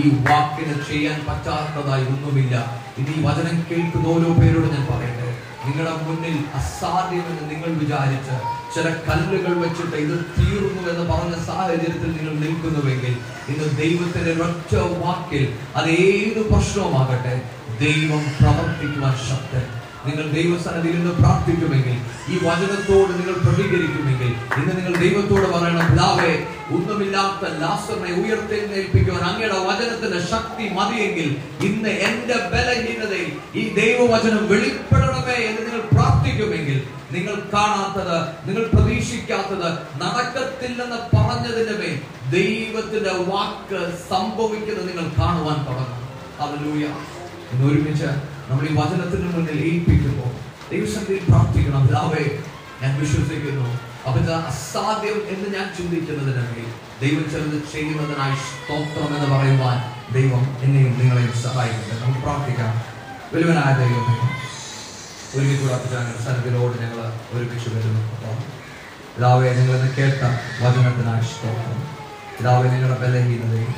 ഈ വാക്കിന് ചെയ്യാൻ പറ്റാത്തതായി ഒന്നുമില്ല. ഇത് ഈ വചനം കേൾക്കുന്ന ഓരോ പേരോട് ഞാൻ പറയട്ടെ. നിങ്ങളുടെ മുന്നിൽ അസാധ്യമെന്ന് നിങ്ങൾ വിചാരിച്ച് ചില കല്ലുകൾ വെച്ചിട്ട് ഇത് തീർന്നു എന്ന് പറഞ്ഞ സാഹചര്യത്തിൽ നിങ്ങൾ നിൽക്കുന്നുവെങ്കിൽ ഇന്ന് ദൈവത്തിന്റെ ഒറ്റ വാക്കിൽ അത് ഏത് പ്രശ്നവുമാകട്ടെ ദൈവം പ്രവർത്തിക്കുവാൻ ശക്തൻ. നിങ്ങൾ ദൈവസന്നിധിയിൽ നിന്ന് പ്രാർത്ഥിക്കുമെങ്കിൽ ഈ വചനത്തോട് നിങ്ങൾ പ്രതികരിക്കുമെങ്കിൽ ഇന്ന് നിങ്ങൾ ദൈവത്തോട് പറയണം പിതാവേ ഒന്നുമില്ലാത്ത ലാസറിനെ ഉയർത്തെഴുന്നേൽപ്പിക്കുവാൻ അങ്ങയുടെ വചനത്തിന്റെ ശക്തി മതിയെങ്കിൽ ഇന്ന് എന്റെ ബലഹീനതയിൽ ഈ ദൈവവചനം വെളിപ്പെടണമേ എന്ന് നിങ്ങൾ പ്രാർത്ഥിക്കുമെങ്കിൽ നിങ്ങൾ കാണാത്തത് നിങ്ങൾ പ്രതീക്ഷിക്കാത്തത് നടക്കത്തില്ലെന്ന് പറഞ്ഞതിന്റെ മേൽ ദൈവത്തിന്റെ വാക്ക് സംഭവിക്കുന്നത് നിങ്ങൾ കാണുവാൻ തുടങ്ങും. ഇന്ന് ഒരുമിച്ച് നമ്മൾ ഈ വചനത്തിന് മുന്നിൽ ഏൽപ്പിക്കുമ്പോൾ ദൈവസന്നിധിയിൽ പ്രാർത്ഥിക്കണം പിതാവേ ഞാൻ വിശ്വസിക്കുന്നു. അപ്പൊ അസാധ്യം എന്ന് ഞാൻ ചിന്തിക്കുന്നതിന് മേൽ ദൈവം ചിലത് ചെയ്യുന്നതിനായി സ്തോത്രം എന്ന് പറയുവാൻ ദൈവം എന്നെയും നിങ്ങളെയും സഹായിക്കട്ടെ. നമുക്ക് പ്രാർത്ഥിക്കാം. വലുവനായ ദൈവമേ ഒരുമിച്ച് പ്രാർത്ഥിച്ചാൽ ഞങ്ങൾ ഒരുമിച്ച് വരുന്നു. അപ്പോൾ പിതാവെ നിങ്ങളെന്ന് കേട്ട വചനത്തിനായി സ്തോത്രം. പിതാവേ നിങ്ങളുടെ ബലഹീനതയും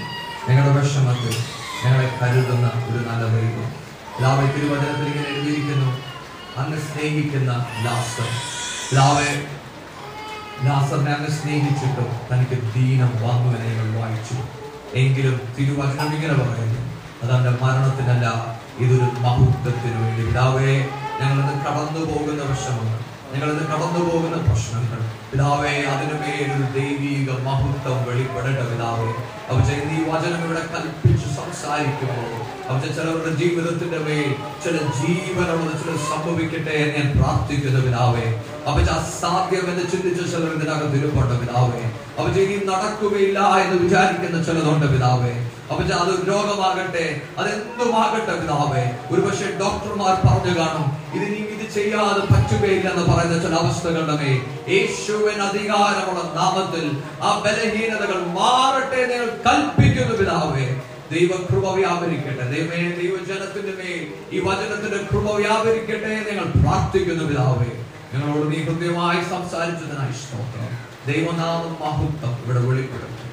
നിങ്ങളുടെ വിഷമത്തിൽ ഞങ്ങളെ കരുതുന്ന ഒരു നല്ല ദൈവം. പിതാവേ തിരുവചനത്തിൽ ഇങ്ങനെ എഴുതിയിരിക്കുന്നു. അങ്ങ് സ്നേഹിക്കുന്ന ലാസർ. പിതാവേ ലാസറിനെ അങ്ങ് സ്നേഹിച്ചിട്ടും തനിക്ക് ദീനം വാങ്ങുവനെ ഞങ്ങൾ വായിച്ചു. എങ്കിലും തിരുവചനം ഇങ്ങനെ പറയുന്നു. അതവന്റെ മരണത്തിനല്ല ഇതൊരു മഹത്വത്തിന് വേണ്ടി. പിതാവേ ഞങ്ങളത് കടന്നു പോകുന്ന വിഷമങ്ങൾ ഞങ്ങളിന്ന് കടന്നു പോകുന്ന പ്രശ്നങ്ങൾ. പിതാവേ അതിനു മേലൊരു ദൈവീക മഹത്വം വെളിപ്പെടേണ്ട പിതാവേ. അവ ചെയ്യുന്ന ഈ വചനം ഇവിടെ കൽപ്പിച്ച് സംസാരിക്കുമ്പോൾ അവിടെ ചിലവരുടെ ജീവിതത്തിന്റെ മേൽ ചില ജീവനുള്ളത് ചില സംഭവിക്കട്ടെ എന്ന് ഞാൻ പ്രാർത്ഥിക്കുന്നു പിതാവേ. അവ അസാധ്യം എന്ന് ചിന്തിച്ച ചിലർ ഇതിനകത്ത് ഇരുപ്പുണ്ട് പിതാവേ. അവ ഇനി നടക്കുകയില്ല എന്ന് വിചാരിക്കുന്ന ചിലതുണ്ട് പിതാവേ. അപ്പൊ അത് രോഗമാകട്ടെ അതെന്തുമാകട്ടെ പിതാവേ? ഒരുപക്ഷെ ഡോക്ടർമാർ പറഞ്ഞു കാണും ഇത് നീ ഇത് ചെയ്യാതെ പറ്റുകയില്ല എന്ന് പറയുന്ന ചില അവസ്ഥകളുടെ യേശുവിൻ അധികാരമുള്ള നാമത്തിൽ ആ ബലഹീനതകൾ മാറട്ടെ നിങ്ങൾ കൽപ്പിക്കുന്നു പിതാവേ. ദൈവകൃപ വ്യാപരിക്കട്ടെ. ദൈവമേ ദൈവജനത്തിന്റെ മേൽ ഈ വചനത്തിന്റെ കൃപ വ്യാപരിക്കട്ടെ നിങ്ങൾ പ്രാർത്ഥിക്കുന്നു പിതാവേ. ഞങ്ങളോട് നീ ഹൃദ്യമായി സംസാരിച്ചതിനായി സ്തോത്രം. ദൈവനാമം മഹത്വം ഇവിടെ വെളിപ്പെടും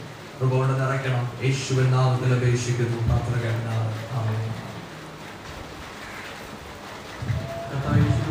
കൃപകൊണ്ട് നിറയ്ക്കണം. യേശുവൻ നാമത്തിൽ അപേക്ഷിക്കുന്നു. പ്രാർത്ഥന കേട്ടാണ് ആമേ കർത്താവ്